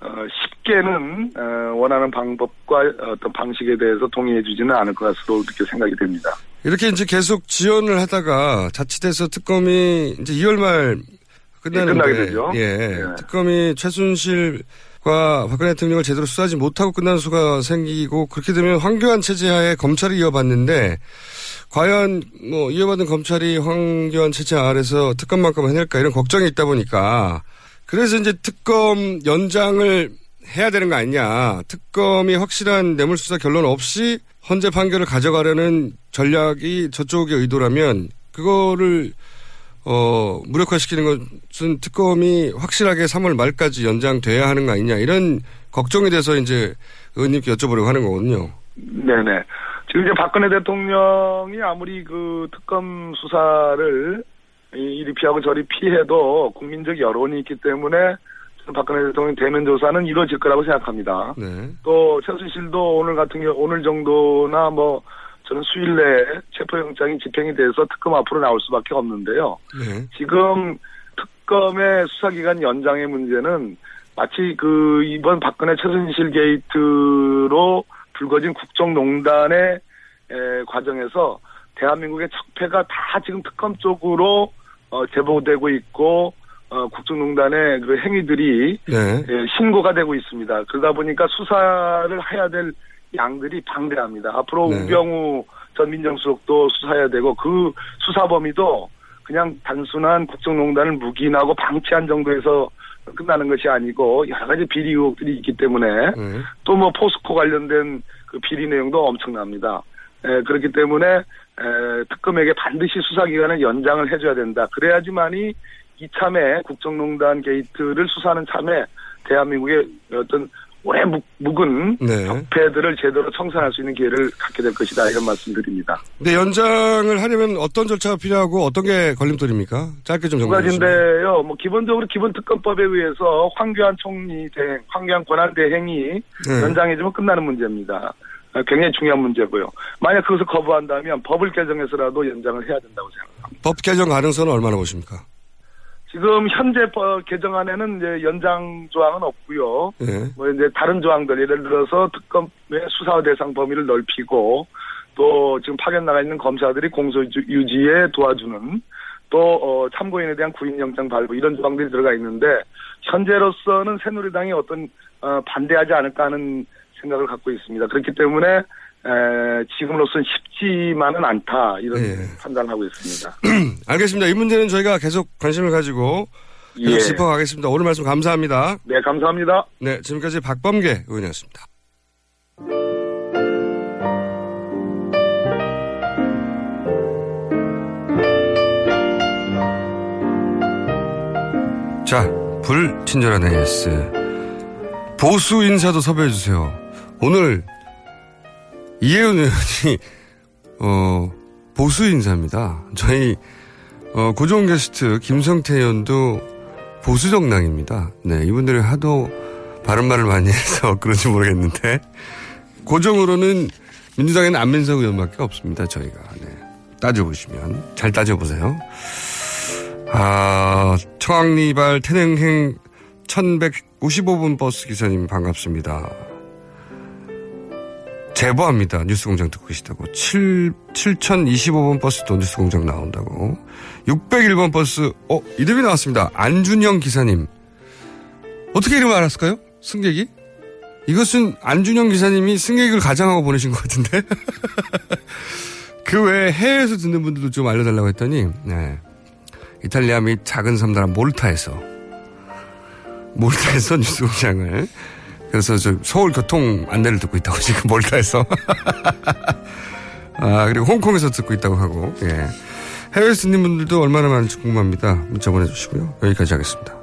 S14: 어, 쉽게는 어, 원하는 방법과 어떤 방식에 대해서 동의해주지는 않을 것 같으로 그렇게 생각이 됩니다.
S9: 이렇게 이제 계속 지원을 하다가 자칫해서 특검이 이제 2월 말 끝나는데
S14: 예, 끝나게 되죠.
S9: 예,
S14: 네.
S9: 특검이 최순실 과 박근혜 대통령을 제대로 수사하지 못하고 끝나는 수가 생기고 그렇게 되면 황교안 체제하에 검찰이 이어받는데 과연 뭐 이어받은 검찰이 황교안 체제 아래서 특검만큼 해낼까 이런 걱정이 있다 보니까 그래서 이제 특검 연장을 해야 되는 거 아니냐. 특검이 확실한 뇌물수사 결론 없이 헌재 판결을 가져가려는 전략이 저쪽의 의도라면 그거를 어, 무력화시키는 것은 특검이 확실하게 3월 말까지 연장돼야 하는 거 아니냐 이런 걱정이 돼서 이제 의원님께 여쭤보려고 하는 거거든요.
S14: 네네. 지금 이제 박근혜 대통령이 아무리 그 특검 수사를 이- 이리 피하고 저리 피해도 국민적 여론이 있기 때문에 박근혜 대통령 대면 조사는 이루어질 거라고 생각합니다.
S9: 네.
S14: 또 최순실도 오늘 같은 경우 오늘 정도나 뭐 저는 수일 내에 체포영장이 집행이 돼서 특검 앞으로 나올 수밖에 없는데요.
S9: 네.
S14: 지금 특검의 수사기간 연장의 문제는 마치 그 이번 박근혜 최순실 게이트로 불거진 국정농단의 에, 과정에서 대한민국의 적폐가 다 지금 특검 쪽으로 어, 제보되고 있고 어, 국정농단의 그 행위들이
S9: 네.
S14: 예, 신고가 되고 있습니다. 그러다 보니까 수사를 해야 될 양들이 방대합니다. 앞으로
S9: 네.
S14: 우병우 전 민정수석도 수사해야 되고 그 수사 범위도 그냥 단순한 국정농단을 묵인하고 방치한 정도에서 끝나는 것이 아니고 여러 가지 비리 의혹들이 있기 때문에
S9: 네.
S14: 또뭐 포스코 관련된 그 비리 내용도 엄청납니다. 에, 그렇기 때문에 에, 특검에게 반드시 수사 기간을 연장을 해줘야 된다. 그래야지만이 이참에 국정농단 게이트를 수사하는 참에 대한민국의 어떤 오래 묵, 묵은
S9: 네.
S14: 적폐들을 제대로 청산할 수 있는 기회를 갖게 될 것이다 이런 말씀드립니다.
S9: 근데 연장을 하려면 어떤 절차가 필요하고 어떤 게 걸림돌입니까? 짧게
S14: 좀두
S9: 정리해 주시면.
S14: 가지인데요. 뭐 기본적으로 기본 특검법에 의해서 황교안 총리 대행, 황교안 권한 대행이
S9: 네.
S14: 연장해주면 끝나는 문제입니다. 어, 굉장히 중요한 문제고요. 만약 그것을 거부한다면 법을 개정해서라도 연장을 해야 된다고 생각합니다.
S9: 법 개정 가능성은 얼마나 보십니까?
S14: 지금 현재 법 개정안에는 이제 연장 조항은 없고요.
S9: 예.
S14: 뭐 이제 다른 조항들 예를 들어서 특검의 수사 대상 범위를 넓히고 또 지금 파견 나가 있는 검사들이 공소 유지- 유지에 도와주는 또 어, 참고인에 대한 구인영장 발부 이런 조항들이 들어가 있는데 현재로서는 새누리당이 어떤 어, 반대하지 않을까 하는 생각을 갖고 있습니다. 그렇기 때문에 에, 지금으로서는 쉽지만은 않다 이런
S9: 예.
S14: 판단을 하고 있습니다. <clears throat>
S9: 알겠습니다. 이 문제는 저희가 계속 관심을 가지고 계속
S14: 예.
S9: 짚어가겠습니다. 오늘 말씀 감사합니다.
S14: 네, 감사합니다.
S9: 네, 지금까지 박범계 의원이었습니다. 자, 불친절한 AS. 보수 인사도 섭외해주세요. 오늘 이혜은 의원이, 어, 보수 인사입니다. 저희, 어, 고정 게스트 김성태 의원도 보수 정당입니다. 네, 이분들이 하도 바른 말을 많이 해서 <laughs> 그런지 모르겠는데, 고정으로는 민주당에는 안민석 의원밖에 없습니다, 저희가. 네. 따져보시면. 잘 따져보세요. 아, 청학리발 태능행 1155분 버스 기사님 반갑습니다. 제보합니다. 뉴스공장 듣고 계시다고. 7, 7025번 버스도 뉴스공장 나온다고. 601번 버스, 어, 이름이 나왔습니다. 안준영 기사님. 어떻게 이름 알았을까요? 승객이? 이것은 안준영 기사님이 승객을 가장하고 보내신 것 같은데? <laughs> 그 외에 해외에서 듣는 분들도 좀 알려달라고 했더니, 네. 이탈리아 및 작은 섬나라 몰타에서, 몰타에서 <laughs> 뉴스공장을, 그래서 저 서울 교통 안내를 듣고 있다고 <laughs> 지금 몰타에서. <laughs> 아, 그리고 홍콩에서 듣고 있다고 하고, 예. 해외에서 듣는 분들도 얼마나 많은지 궁금합니다. 문자 보내주시고요. 여기까지 하겠습니다.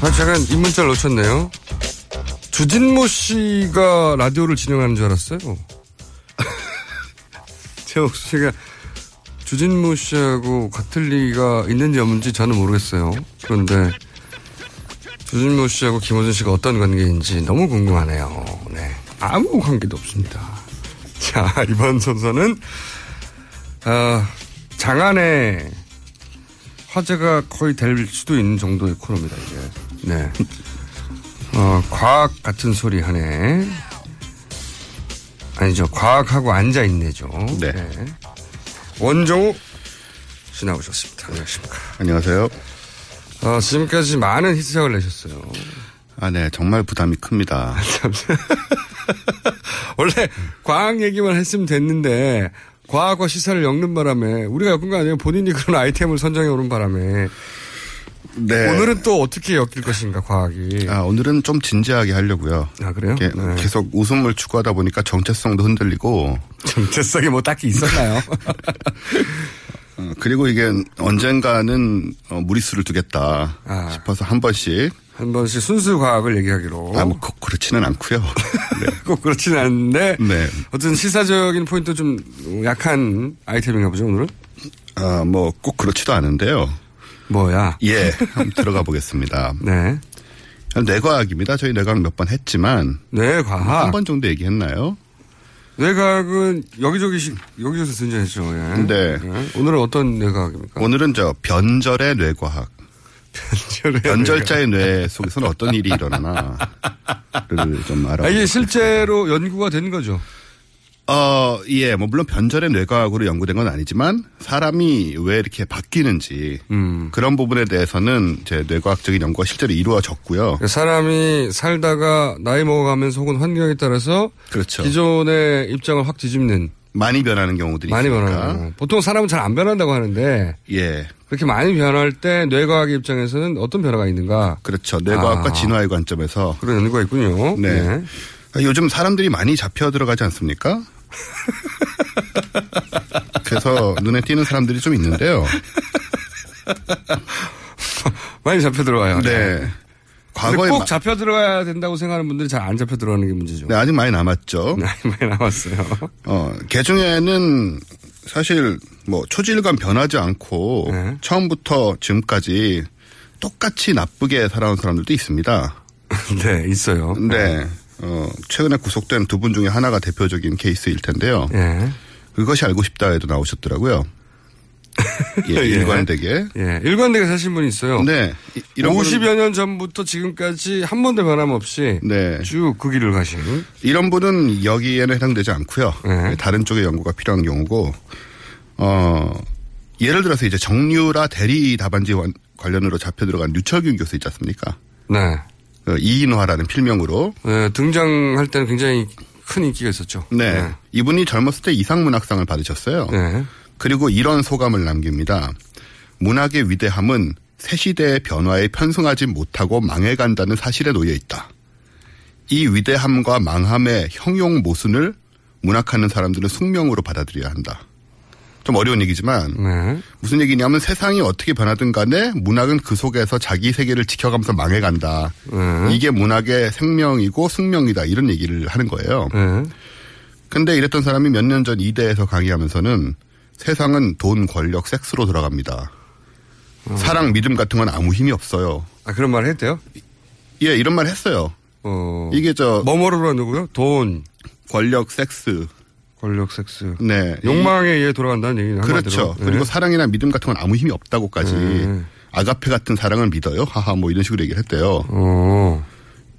S9: 아, 잠깐 이 문자를 놓쳤네요. 주진모 씨가 라디오를 진행하는 줄 알았어요. <laughs> 제 목소리가 주진모 씨하고 같을 리가 있는지 없는지 저는 모르겠어요. 그런데 조진모 씨하고 김호준 씨가 어떤 관계인지 너무 궁금하네요. 네. 아무 관계도 없습니다. <laughs> 자, 이번 순서는, 어, 장안의 화제가 거의 될 수도 있는 정도의 코너입니다, 이제. 네. 어, 과학 같은 소리 하네. 아니죠. 과학하고 앉아있네죠. 네. 원종우 씨 나오셨습니다. 안녕하십니까.
S15: 안녕하세요.
S9: 어, 지금까지 많은 히트작을 내셨어요.
S15: 아, 네. 정말 부담이 큽니다. <laughs>
S9: 원래 과학 얘기만 했으면 됐는데 과학과 시사를 엮는 바람에 우리가 엮은 거 아니에요. 본인이 그런 아이템을 선정해 오는 바람에
S15: 네.
S9: 오늘은 또 어떻게 엮일 것인가 과학이.
S15: 아, 오늘은 좀 진지하게 하려고요.
S9: 아, 그래요?
S15: 이렇게
S9: 네.
S15: 계속 웃음을 추구하다 보니까 정체성도 흔들리고.
S9: 정체성이 뭐 딱히 있었나요? <laughs>
S15: 어, 그리고 이게 언젠가는 어, 무리수를 두겠다
S9: 아.
S15: 싶어서 한 번씩.
S9: 한 번씩 순수 과학을 얘기하기로.
S15: 아, 뭐, 꼭 그렇지는 않고요. <laughs>
S9: 꼭 그렇지는 않은데.
S15: 네.
S9: 어떤 시사적인 포인트 좀 약한 아이템인가 보죠, 오늘은?
S15: 아, 뭐, 꼭 그렇지도 않은데요.
S9: 뭐야?
S15: 예, 한번 들어가 보겠습니다. <laughs>
S9: 네.
S15: 뇌과학입니다. 저희 뇌과학 몇 번 했지만.
S9: 뇌과학?
S15: 한 번 정도 얘기했나요?
S9: 뇌과학은 여기저기씩, 여기저기서 등장했죠, 예.
S15: 네.
S9: 오늘은 어떤 뇌과학입니까?
S15: 오늘은 저 변절의 뇌과학. <laughs> 변절자의 뇌 속에서는 어떤 일이 일어나나를 좀 알아.
S9: 아, 이게 실제로 연구가 된 거죠.
S15: 어, 예, 뭐 물론 변절의 뇌과학으로 연구된 건 아니지만 사람이 왜 이렇게 바뀌는지
S9: 음.
S15: 그런 부분에 대해서는 제 뇌과학적인 연구가 실제로 이루어졌고요.
S9: 사람이 살다가 나이 먹어가면서 혹은 환경에 따라서
S15: 그렇죠.
S9: 기존의 입장을 확 뒤집는
S15: 많이 변하는 경우들이
S9: 많이
S15: 있으니까.
S9: 변하는. 보통 사람은 잘 안 변한다고 하는데
S15: 예.
S9: 그렇게 많이 변할 때 뇌과학의 입장에서는 어떤 변화가 있는가?
S15: 그렇죠. 뇌과학과
S9: 아.
S15: 진화의 관점에서
S9: 그런 연구가 있군요.
S15: 네. 아, 요즘 사람들이 많이 잡혀 들어가지 않습니까? 그래서 눈에 띄는 사람들이 좀 있는데요. <laughs>
S9: 많이 잡혀 들어가요.
S15: 네.
S9: 과거에
S15: 과거에
S9: 꼭
S15: 마-
S9: 잡혀 들어가야 된다고 생각하는 분들이 잘 안 잡혀 들어가는 게 문제죠.
S15: 네, 아직 많이 남았죠. <laughs>
S9: 많이 남았어요.
S15: 어, 개 중에는 사실 뭐 초질관 변하지 않고
S9: 네.
S15: 처음부터 지금까지 똑같이 나쁘게 살아온 사람들도 있습니다. <laughs>
S9: 네, 있어요.
S15: 네. 어, 최근에 구속된 두 분 중에 하나가 대표적인 케이스일 텐데요.
S9: 예.
S15: 그것이 알고 싶다에도 나오셨더라고요. <laughs> 예,
S9: 예.
S15: 일관되게.
S9: 예, 일관되게 사신 분이 있어요.
S15: 네. 이- 이런
S9: 50여 년 전부터 지금까지 한 번도 변함없이
S15: 네.
S9: 쭉 그 길을 가신.
S15: 이런 분은 여기에는 해당되지 않고요.
S9: 네.
S15: 다른 쪽의 연구가 필요한 경우고, 어, 예를 들어서 이제 정유라 대리 답안지 관- 관련으로 잡혀 들어간 류철균 교수 있지 않습니까?
S9: 네.
S15: 그 이인화라는 필명으로.
S9: 네, 등장할 때는 굉장히 큰 인기가 있었죠.
S15: 네. 이분이 젊었을 때 이상문학상을 받으셨어요.
S9: 네.
S15: 그리고 이런 소감을 남깁니다. 문학의 위대함은 새 시대의 변화에 편승하지 못하고 망해간다는 사실에 놓여 있다. 이 위대함과 망함의 형용 모순을 문학하는 사람들은 숙명으로 받아들여야 한다. 좀 어려운 얘기지만
S9: 네.
S15: 무슨 얘기냐면 세상이 어떻게 변하든 간에 문학은 그 속에서 자기 세계를 지켜가면서 망해간다.
S9: 네.
S15: 이게 문학의 생명이고 숙명이다. 이런 얘기를 하는 거예요.
S9: 네.
S15: 근데 이랬던 사람이 몇 년 전 이대에서 강의하면서는 세상은 돈, 권력, 섹스로 돌아갑니다. 사랑, 믿음 같은 건 아무 힘이 없어요.
S9: 아, 그런 말 했대요?
S15: 예, 이런 말 했어요.
S9: 어.
S15: 이게 저.
S9: 뭐뭐로 누구요? 돈.
S15: 권력, 섹스.
S9: 권력, 섹스.
S15: 네.
S9: 욕망에 의해 돌아간다는 얘기는
S15: 그렇죠.
S9: 한마디로.
S15: 그리고
S9: 네.
S15: 사랑이나 믿음 같은 건 아무 힘이 없다고까지.
S9: 네.
S15: 아가페 같은 사랑을 믿어요? 하하, 뭐 이런 식으로 얘기를 했대요.
S9: 어.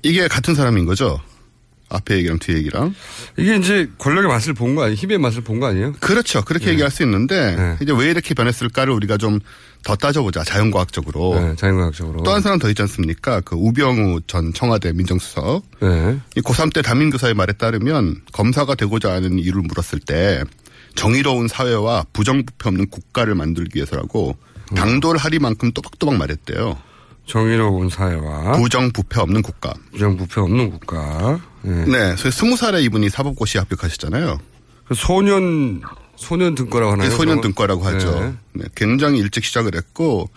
S15: 이게 같은 사람인 거죠? 앞에 얘기랑 뒤에 얘기랑.
S9: 이게 이제 권력의 맛을 본 거 아니에요? 힘의 맛을 본 거 아니에요?
S15: 그렇죠. 그렇게
S9: 네.
S15: 얘기할 수 있는데, 이제 왜 이렇게 변했을까를 우리가 좀 더 따져보자. 자연과학적으로.
S9: 네, 자연과학적으로.
S15: 또 한 사람 더 있지 않습니까? 그 우병우 전 청와대 민정수석.
S9: 네.
S15: 이 고3 때 담임교사의 말에 따르면 검사가 되고자 하는 이유를 물었을 때 정의로운 사회와 부정부패 없는 국가를 만들기 위해서라고 당돌 하리만큼 또박또박 말했대요.
S9: 정의로운 사회와
S15: 부정부패 없는 국가.
S9: 부정부패 없는 국가. 네.
S15: 네. 스무 살에 이분이 사법고시 합격하셨잖아요.
S9: 그 소년 소년 등과라고 하나요?
S15: 네, 소년? 등과라고 하죠.
S9: 네.
S15: 네, 굉장히 일찍 시작을 했고,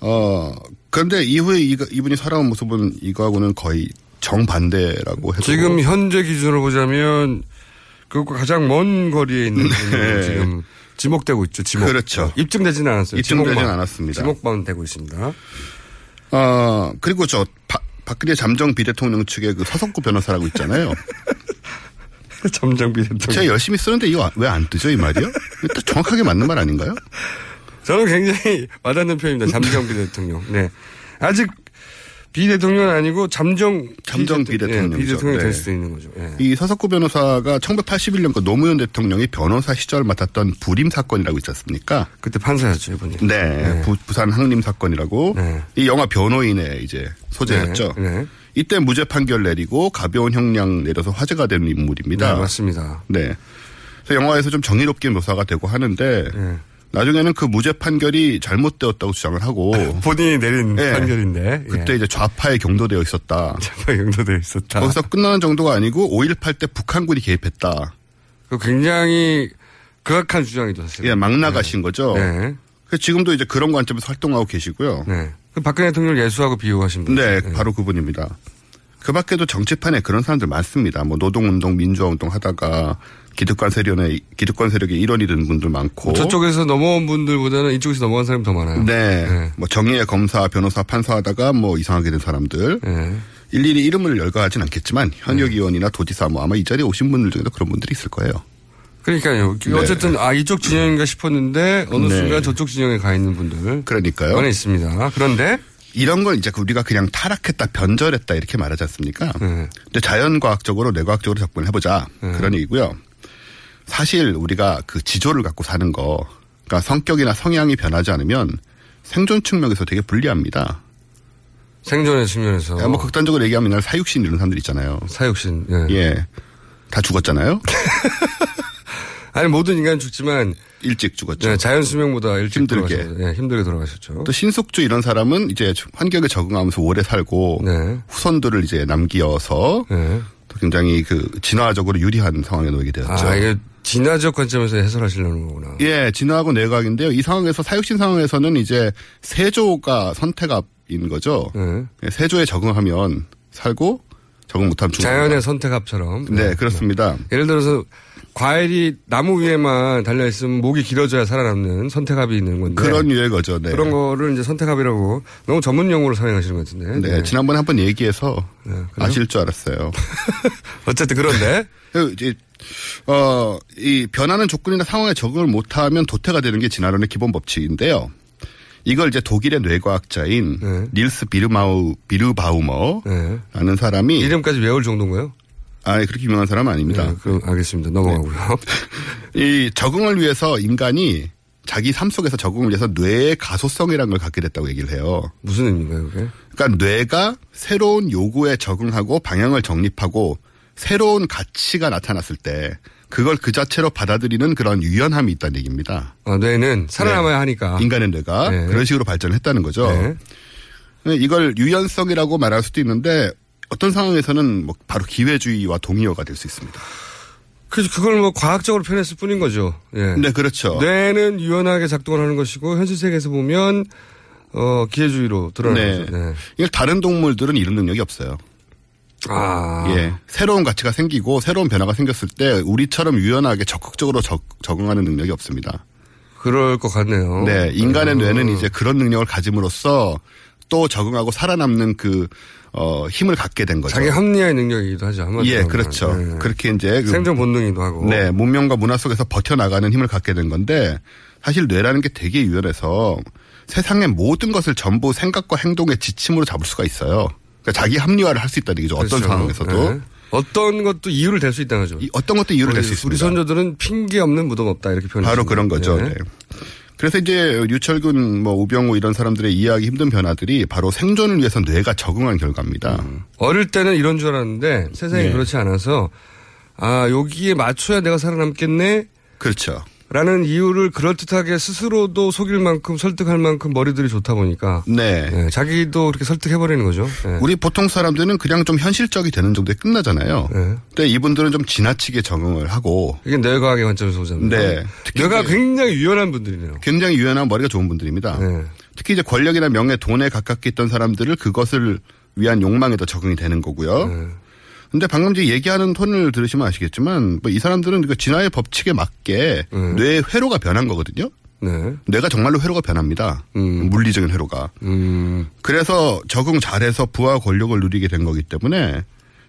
S15: 어, 그런데 이후에 이, 이분이 살아온 모습은 이거하고는 거의 정반대라고 해도.
S9: 지금 현재 기준으로 보자면 그것과 가장 먼 거리에 있는
S15: 네.
S9: 지금 지목되고 있죠. 지목.
S15: 그렇죠.
S9: 입증되지는 않았어요.
S15: 입증되진
S9: 지목만.
S15: 않았습니다.
S9: 지목만 되고 있습니다.
S15: 어, 그리고 저, 박, 박근혜 잠정 비대통령 측의 그 서석구 변호사라고 있잖아요. <laughs>
S9: 잠정 비대통령.
S15: 제가 열심히 쓰는데 이거 왜 안 뜨죠, 이 말이요? 이거 정확하게 맞는 말 아닌가요?
S9: 저는 굉장히 와닿는 표현입니다. 잠정 비대통령. 네. 아직 비대통령은 아니고 잠정
S15: 잠정
S9: 비대통령. 예, 비대통령이
S15: 네.
S9: 될 수도 있는 거죠. 예.
S15: 이 서석구 변호사가 1981년 그 노무현 대통령이 변호사 시절 맡았던 불임 사건이라고 있지 않습니까?
S9: 그때 판사였죠, 이분이.
S15: 네. 부, 산 항림 사건이라고. 이 영화 변호인의 이제 소재였죠.
S9: 네, 네.
S15: 이때 무죄 판결 내리고 가벼운 형량 내려서 화제가 되는 인물입니다.
S9: 네, 맞습니다.
S15: 네. 그래서 영화에서 좀 정의롭게 묘사가 되고 하는데 나중에는 그 무죄 판결이 잘못되었다고 주장을 하고 <laughs>
S9: 본인이 내린
S15: 네.
S9: 판결인데 예.
S15: 그때 이제 좌파에 경도되어 있었다. <laughs>
S9: 좌파에 경도되어 있었다.
S15: 거기서 끝나는 정도가 아니고 5.18 때 북한군이 개입했다.
S9: 그 굉장히 극악한 주장이죠, 사실.
S15: 예, 막 나가신 거죠.
S9: 네.
S15: 그래서 지금도 이제 그런 관점에서 활동하고 계시고요.
S9: 네. 그 박근혜 대통령을 예수하고 비유하신 분.
S15: 네, 바로 그분입니다. 그 밖에도 정치판에 그런 사람들 많습니다. 뭐 노동운동, 민주화운동 하다가 기득권 세력의 기득권 세력의 일원이 된 분들 많고.
S9: 저쪽에서 넘어온 분들보다는 이쪽에서 넘어간 사람이 더 많아요.
S15: 네. 뭐 정의의 검사, 변호사, 판사하다가 뭐 이상하게 된 사람들.
S9: 네.
S15: 일일이 이름을 열거하진 않겠지만 현역 의원이나 도지사 뭐 아마 이 자리에 오신 분들 중에도 그런 분들이 있을 거예요.
S9: 그러니까요.
S15: 네.
S9: 어쨌든 아 이쪽 진영인가 싶었는데 어느
S15: 네.
S9: 순간 저쪽 진영에 가 있는 분들.
S15: 그러니까요.
S9: 안에 있습니다. 그런데
S15: 이런 걸 이제 우리가 그냥 타락했다, 변절했다 이렇게 말하지 않습니까? 근데 자연과학적으로 뇌과학적으로 접근을 해보자 그런 얘기고요. 사실 우리가 그 지조를 갖고 사는 거, 그러니까 성격이나 성향이 변하지 않으면 생존 측면에서 되게 불리합니다.
S9: 생존의 측면에서.
S15: 뭐 극단적으로 얘기하면 옛날 사육신 이런 사람들 있잖아요.
S9: 사육신. 예.
S15: 예. 다 죽었잖아요. <laughs>
S9: 아니 모든 인간 죽지만
S15: 일찍 죽었죠.
S9: 네, 자연 수명보다 일찍
S15: 힘들게.
S9: 돌아가셨죠. 예, 힘들게 돌아가셨죠.
S15: 또 신숙주 이런 사람은 이제 환경에 적응하면서 오래 살고
S9: 네.
S15: 후손들을 이제 남기어서 또 굉장히 그 진화적으로 유리한 상황에 놓이게 되었죠.
S9: 아 이게 진화적 관점에서 해설하시려는 거구나.
S15: 예, 진화하고 내각인데요. 이 상황에서 사육신 상황에서는 이제 세조가 선택합인 거죠. 예, 세조에 적응하면 살고 적응 못하면 죽는
S9: 자연의 선택합처럼.
S15: 네, 그렇습니다.
S9: 예를 들어서 과일이 나무 위에만 달려 있으면 목이 길어져야 살아남는 선택합이 있는 건데
S15: 그런 유의 거죠. 네.
S9: 그런 거를 이제 선택합이라고 너무 전문 용어로 사용하시는 것 같은데.
S15: 네, 지난번에 한 번 얘기해서
S9: 그래요?
S15: 아실 줄 알았어요. <laughs>
S9: 어쨌든 그런데 <laughs>
S15: 그 어, 이 변하는 조건이나 상황에 적응을 못하면 도태가 되는 게 진화론의 기본 법칙인데요. 이걸 이제 독일의 뇌과학자인
S9: 네.
S15: 닐스 비르마우 비르바우머라는 사람이
S9: 이름까지 외울 정도인가요?
S15: 아, 그렇게 유명한 사람 은 아닙니다.
S9: 네, 그럼 알겠습니다. 넘어가고요. <laughs>
S15: 이 적응을 위해서 인간이 자기 삶 속에서 적응을 위해서 뇌의 가소성이라는 걸 갖게 됐다고 얘기를 해요.
S9: 무슨 의미인가요, 그게?
S15: 그러니까 뇌가 새로운 요구에 적응하고 방향을 정립하고 새로운 가치가 나타났을 때 그걸 그 자체로 받아들이는 그런 유연함이 있다는 얘기입니다.
S9: 아, 뇌는 살아남아야 하니까.
S15: 인간의 뇌가
S9: 네.
S15: 그런 식으로 발전했다는 거죠.
S9: 네.
S15: 이걸 유연성이라고 말할 수도 있는데 어떤 상황에서는 뭐 바로 기회주의와 동의어가 될 수 있습니다.
S9: 그래서 그걸 뭐 과학적으로 표현했을 뿐인 거죠. 예.
S15: 네, 그렇죠.
S9: 뇌는 유연하게 작동을 하는 것이고 현실 세계에서 보면 어 기회주의로 드러나는
S15: 네.
S9: 거죠. 네.
S15: 다른 동물들은 이런 능력이 없어요.
S9: 아.
S15: 예. 새로운 가치가 생기고 새로운 변화가 생겼을 때 우리처럼 유연하게 적극적으로 적, 적응하는 능력이 없습니다.
S9: 그럴 것 같네요.
S15: 네. 인간의
S9: 음.
S15: 뇌는 이제 그런 능력을 가짐으로써 또 적응하고 살아남는 그, 어, 힘을 갖게 된 거죠.
S9: 자기 합리화의 능력이기도 하죠.
S15: 예. 그렇죠.
S9: 네.
S15: 그렇게 이제. 그
S9: 생존 본능이기도 하고.
S15: 네. 문명과 문화 속에서 버텨나가는 힘을 갖게 된 건데 사실 뇌라는 게 되게 유연해서 세상의 모든 것을 전부 생각과 행동의 지침으로 잡을 수가 있어요. 그러니까 자기 합리화를 할 수 있다는 얘기죠. 어떤
S9: 그렇죠.
S15: 상황에서도.
S9: 네. 어떤 것도 이유를 댈 수 있다는 거죠.
S15: 어떤 것도 이유를 댈 수 있습니다.
S9: 우리 선조들은 핑계 없는 무덤 없다 이렇게 표현했습니다.
S15: 바로 그런 거죠.
S9: 네.
S15: 네. 그래서 이제 유철군, 뭐 우병우 이런 사람들의 이해하기 힘든 변화들이 바로 생존을 위해서 뇌가 적응한 결과입니다.
S9: 어릴 때는 이런 줄 알았는데 세상이
S15: 네.
S9: 그렇지 않아서 아 여기에 맞춰야 내가 살아남겠네.
S15: 그렇죠.
S9: 라는 이유를 그럴듯하게 스스로도 속일 만큼 설득할 만큼 머리들이 좋다 보니까
S15: 네.
S9: 네, 자기도 그렇게 설득해버리는 거죠. 네.
S15: 우리 보통 사람들은 그냥 좀 현실적이 되는 정도에 끝나잖아요. 근데 이분들은 좀 지나치게 적응을 하고.
S9: 이게 뇌과학의 관점에서 보자면.
S15: 네.
S9: 뇌가 굉장히 유연한 분들이네요.
S15: 굉장히 유연한 머리가 좋은 분들입니다. 특히 이제 권력이나 명예, 돈에 가깝게 있던 사람들을 그것을 위한 욕망에 더 적응이 되는 거고요. 근데 방금 이제 얘기하는 톤을 들으시면 아시겠지만 뭐 이 사람들은 그 진화의 법칙에 맞게 뇌의 회로가 변한 거거든요.
S9: 네.
S15: 뇌가 정말로 회로가 변합니다. 물리적인 회로가.
S9: 음.
S15: 그래서 적응 잘해서 부와 권력을 누리게 된 거기 때문에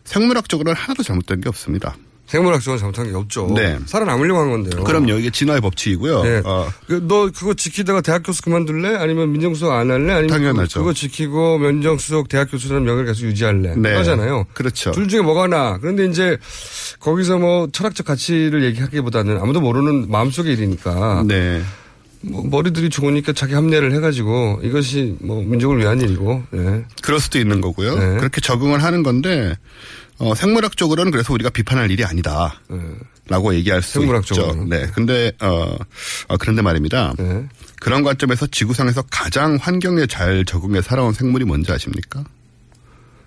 S15: 생물학적으로는 하나도 잘못된 게 없습니다.
S9: 생물학적으로 잘못한 게 없죠.
S15: 네.
S9: 살아남으려고 한 건데요.
S15: 그럼요. 이게 진화의 법칙이고요.
S9: 네.
S15: 어,
S9: 그, 너 그거 지키다가 대학 교수 그만둘래? 아니면 민정수석 안 할래? 아니면
S15: 당연하죠.
S9: 그, 거 지키고 민정수석 대학 교수라는 명예를 계속 유지할래?
S15: 네.
S9: 그거잖아요.
S15: 그렇죠.
S9: 둘 중에 뭐가 나? 그런데 이제 거기서 뭐 철학적 가치를 얘기하기보다는 아무도 모르는 마음속의 일이니까.
S15: 네.
S9: 뭐 머리들이 좋으니까 자기 합리화를 해가지고 이것이 뭐 민족을 위한 일이고. 네.
S15: 그럴 수도 있는 거고요.
S9: 네.
S15: 그렇게 적응을 하는 건데 어, 생물학적으로는 그래서 우리가 비판할 일이 아니다. 라고 얘기할 수 있죠.
S9: 네.
S15: 네. 근데 어, 어, 그런데 말입니다.
S9: 네.
S15: 그런 관점에서 지구상에서 가장 환경에 잘 적응해 살아온 생물이 뭔지 아십니까?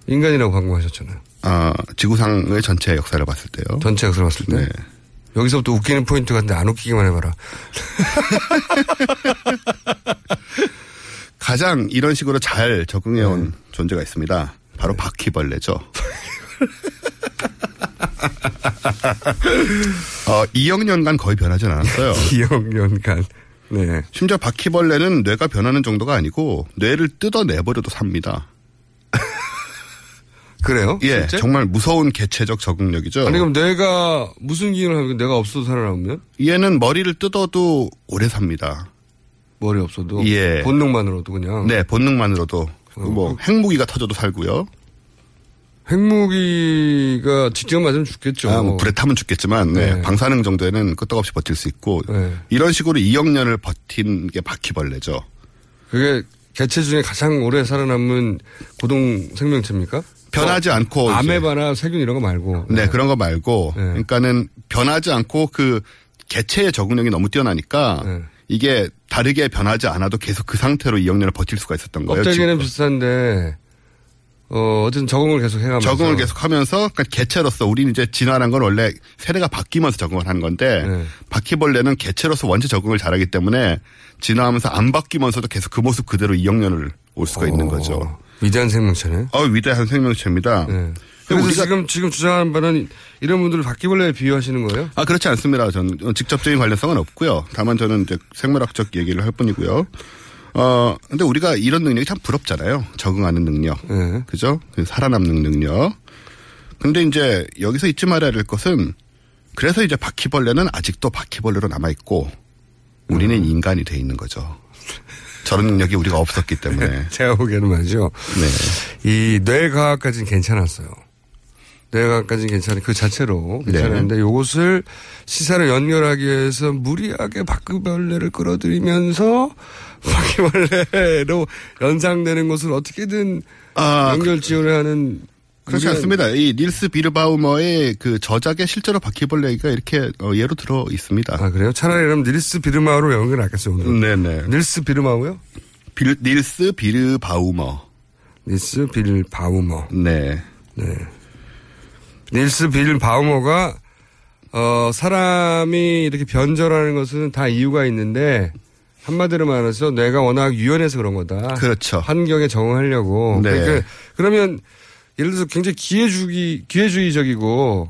S9: 인간이라고 방금 하셨잖아요.
S15: 아, 지구상의 전체 역사를 봤을 때요.
S9: 전체 역사를 봤을 때.
S15: 네.
S9: 여기서부터 웃기는 포인트 같은데 안 웃기기만 해봐라. <laughs>
S15: 가장 이런 식으로 잘 적응해온
S9: 네.
S15: 존재가 있습니다. 바로 바퀴벌레죠. <laughs> 어, 2억 년간 거의 변하지 않았어요. <laughs>
S9: 2억 년간. 네.
S15: 심지어 바퀴벌레는 뇌가 변하는 정도가 아니고 뇌를 뜯어내버려도 삽니다. <laughs>
S9: 그래요?
S15: 예,
S9: 실제?
S15: 정말 무서운 개체적 적응력이죠.
S9: 아니 그럼 내가 무슨 기능을 하면 내가 없어도 살아남으면?
S15: 얘는 머리를 뜯어도 오래 삽니다.
S9: 머리 없어도
S15: 예.
S9: 본능만으로도 그냥.
S15: 네, 본능만으로도
S9: 어.
S15: 뭐 핵무기가 터져도 살고요.
S9: 핵무기가 직접 맞으면 죽겠죠.
S15: 아, 뭐 불에 타면 죽겠지만 네,
S9: 네.
S15: 방사능 정도에는 끄떡없이 버틸 수 있고
S9: 네.
S15: 이런 식으로 2억 년을 버틴 게 바퀴벌레죠.
S9: 그게 개체 중에 가장 오래 살아남은 고동 생명체입니까?
S15: 변하지
S9: 어,
S15: 않고
S9: 아메바나 세균 이런 거 말고.
S15: 네, 그런 거 말고 그러니까는 변하지 않고 그 개체의 적응력이 너무 뛰어나니까
S9: 네.
S15: 이게 다르게 변하지 않아도 계속 그 상태로 2억 년을 버틸 수가 있었던 거예요.
S9: 껍데기는
S15: 지금.
S9: 비슷한데 어 어쨌든 적응을 계속 해가면서
S15: 적응을 계속 하면서 그러니까 개체로서 우리는 이제 진화란 건 원래 세대가 바뀌면서 적응을 하는 건데
S9: 네.
S15: 바퀴벌레는 개체로서 원체 적응을 잘하기 때문에 진화하면서 안 바뀌면서도 계속 그 모습 그대로 2억 년을 올 수가 있는 거죠.
S9: 위대한 생명체네.
S15: 어, 위대한 생명체입니다.
S9: 네. 그래서
S15: 우리가-
S9: 지금 지금 주장하는 바는 이런 분들을 바퀴벌레에 비유하시는 거예요?
S15: 아, 그렇지 않습니다. 저는 직접적인 관련성은 없고요. 다만 저는 이제 생물학적 얘기를 할 뿐이고요. 어, 근데 우리가 이런 능력이 참 부럽잖아요. 적응하는 능력.
S9: 네.
S15: 그죠? 그 살아남는 능력. 근데 이제 여기서 잊지 말아야 될 것은 그래서 이제 바퀴벌레는 아직도 바퀴벌레로 남아있고 우리는
S9: 음.
S15: 인간이 돼 있는 거죠. 저런 능력이 우리가 없었기 때문에. <laughs>
S9: 제가 보기에는 말이죠.
S15: 네.
S9: 이 뇌과학까지는 괜찮았어요. 뇌과학까지는 괜찮은 그 자체로 괜찮은데
S15: 네.
S9: 요것을 시사를 연결하기 위해서 무리하게 바퀴벌레를 끌어들이면서 <laughs> 바퀴벌레로 연상되는 것을 어떻게든 연결 지원을 하는
S15: 아, 그렇지 않습니다. 이 닐스 비르바우머의 그 저작에 실제로 바퀴벌레가 이렇게 어, 예로 들어 있습니다.
S9: 아 그래요? 차라리 그럼 닐스 비르마우로 연결할겠어요 오늘.
S15: 네네.
S9: 닐스 비르마우요?
S15: 빌, 닐스 비르바우머.
S9: 닐스 비르바우머.
S15: 네.
S9: 네. 닐스 비르바우머가 어 사람이 이렇게 변절하는 것은 다 이유가 있는데 한마디로 말해서 뇌가 워낙 유연해서 그런 거다.
S15: 그렇죠.
S9: 환경에 적응하려고.
S15: 네.
S9: 그러니까 그러면 예를 들어서 굉장히 기회주의 기회주의적이고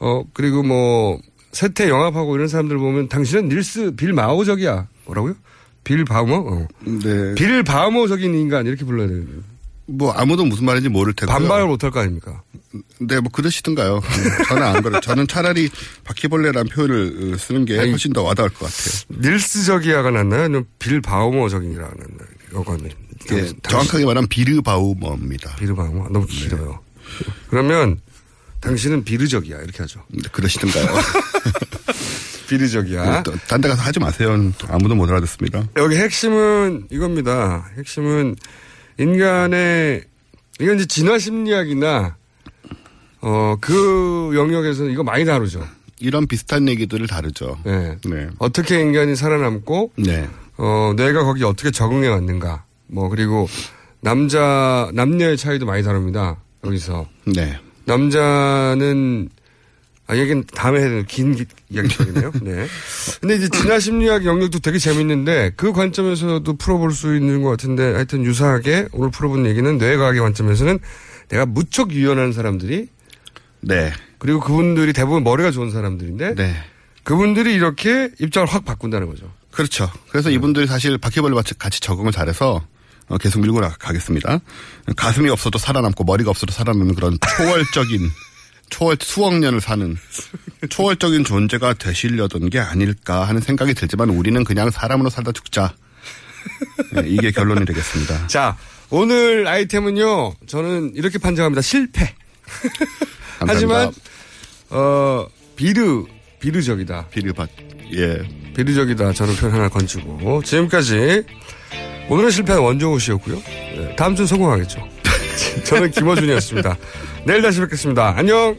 S9: 어 그리고 뭐 세태 영합하고 이런 사람들 보면 당신은 닐스 빌 마우적이야. 뭐라고요? 빌 바우머? 어.
S15: 네.
S9: 빌 바우머적인 인간 이렇게 불러야 되는
S15: 뭐 아무도 무슨 말인지 모를 테고요.
S9: 반박을 못할 거 아닙니까?
S15: 네, 뭐 그러시든가요. 음, 저는 안 그래요. 저는 차라리 바퀴벌레라는 표현을 쓰는 게
S9: 아니,
S15: 훨씬 더 와닿을 것 같아요.
S9: 닐스적이야가 낫나요? 빌 바우머적이라가 낫나요? 요거는.
S15: 예, 정확하게 말하면 비르바우머입니다.
S9: 비르바우머 너무 길어요. 그러면 당신은 비르적이야 이렇게 하죠.
S15: 네, 그러시든가요. <laughs>
S9: 비르적이야.
S15: 딴 데 가서 하지 마세요. 아무도 못 알아듣습니다.
S9: 여기 핵심은 이겁니다. 핵심은 인간의 이건 이제 진화 심리학이나 어 그 영역에서는 이거 많이 다루죠.
S15: 이런 비슷한 얘기들을 다루죠.
S9: 네.
S15: 네.
S9: 어떻게 인간이 살아남고
S15: 네.
S9: 어 뇌가 거기 어떻게 적응해 왔는가. 뭐 그리고 남자 남녀의 차이도 많이 다릅니다. 여기서
S15: 네.
S9: 남자는 아 얘기는 다음에 해야 되는 긴 기- 이야기거든요. 네. 근데 이제 진화 심리학 영역도 되게 재밌는데 그 관점에서도 풀어볼 수 있는 것 같은데 하여튼 유사하게 오늘 풀어본 얘기는 뇌과학의 관점에서는 내가 무척 유연한 사람들이
S15: 네.
S9: 그리고 그분들이 대부분 머리가 좋은 사람들인데
S15: 네.
S9: 그분들이 이렇게 입장을 확 바꾼다는 거죠.
S15: 그렇죠. 그래서 이분들이 사실 바퀴벌레와 같이 적응을 잘해서 어, 계속 밀고 나가겠습니다. 가슴이 없어도 살아남고 머리가 없어도 살아남는 그런 초월적인 <laughs> 초월 수억 년을 사는 초월적인 존재가 되시려던 게 아닐까 하는 생각이 들지만 우리는 그냥 사람으로 살다 죽자. 네, 이게 결론이 되겠습니다. <laughs>
S9: 자, 오늘 아이템은요, 저는 이렇게 판정합니다. 실패. <laughs> 하지만, 어, 비르, 비르적이다.
S15: 비르밭, 예.
S9: 비르적이다. 저는 표현 하나 건지고. 지금까지 오늘은 실패한 원종우 씨였고요. 네, 다음 주는 성공하겠죠. 저는 김어준이었습니다. 내일 다시 뵙겠습니다. 안녕!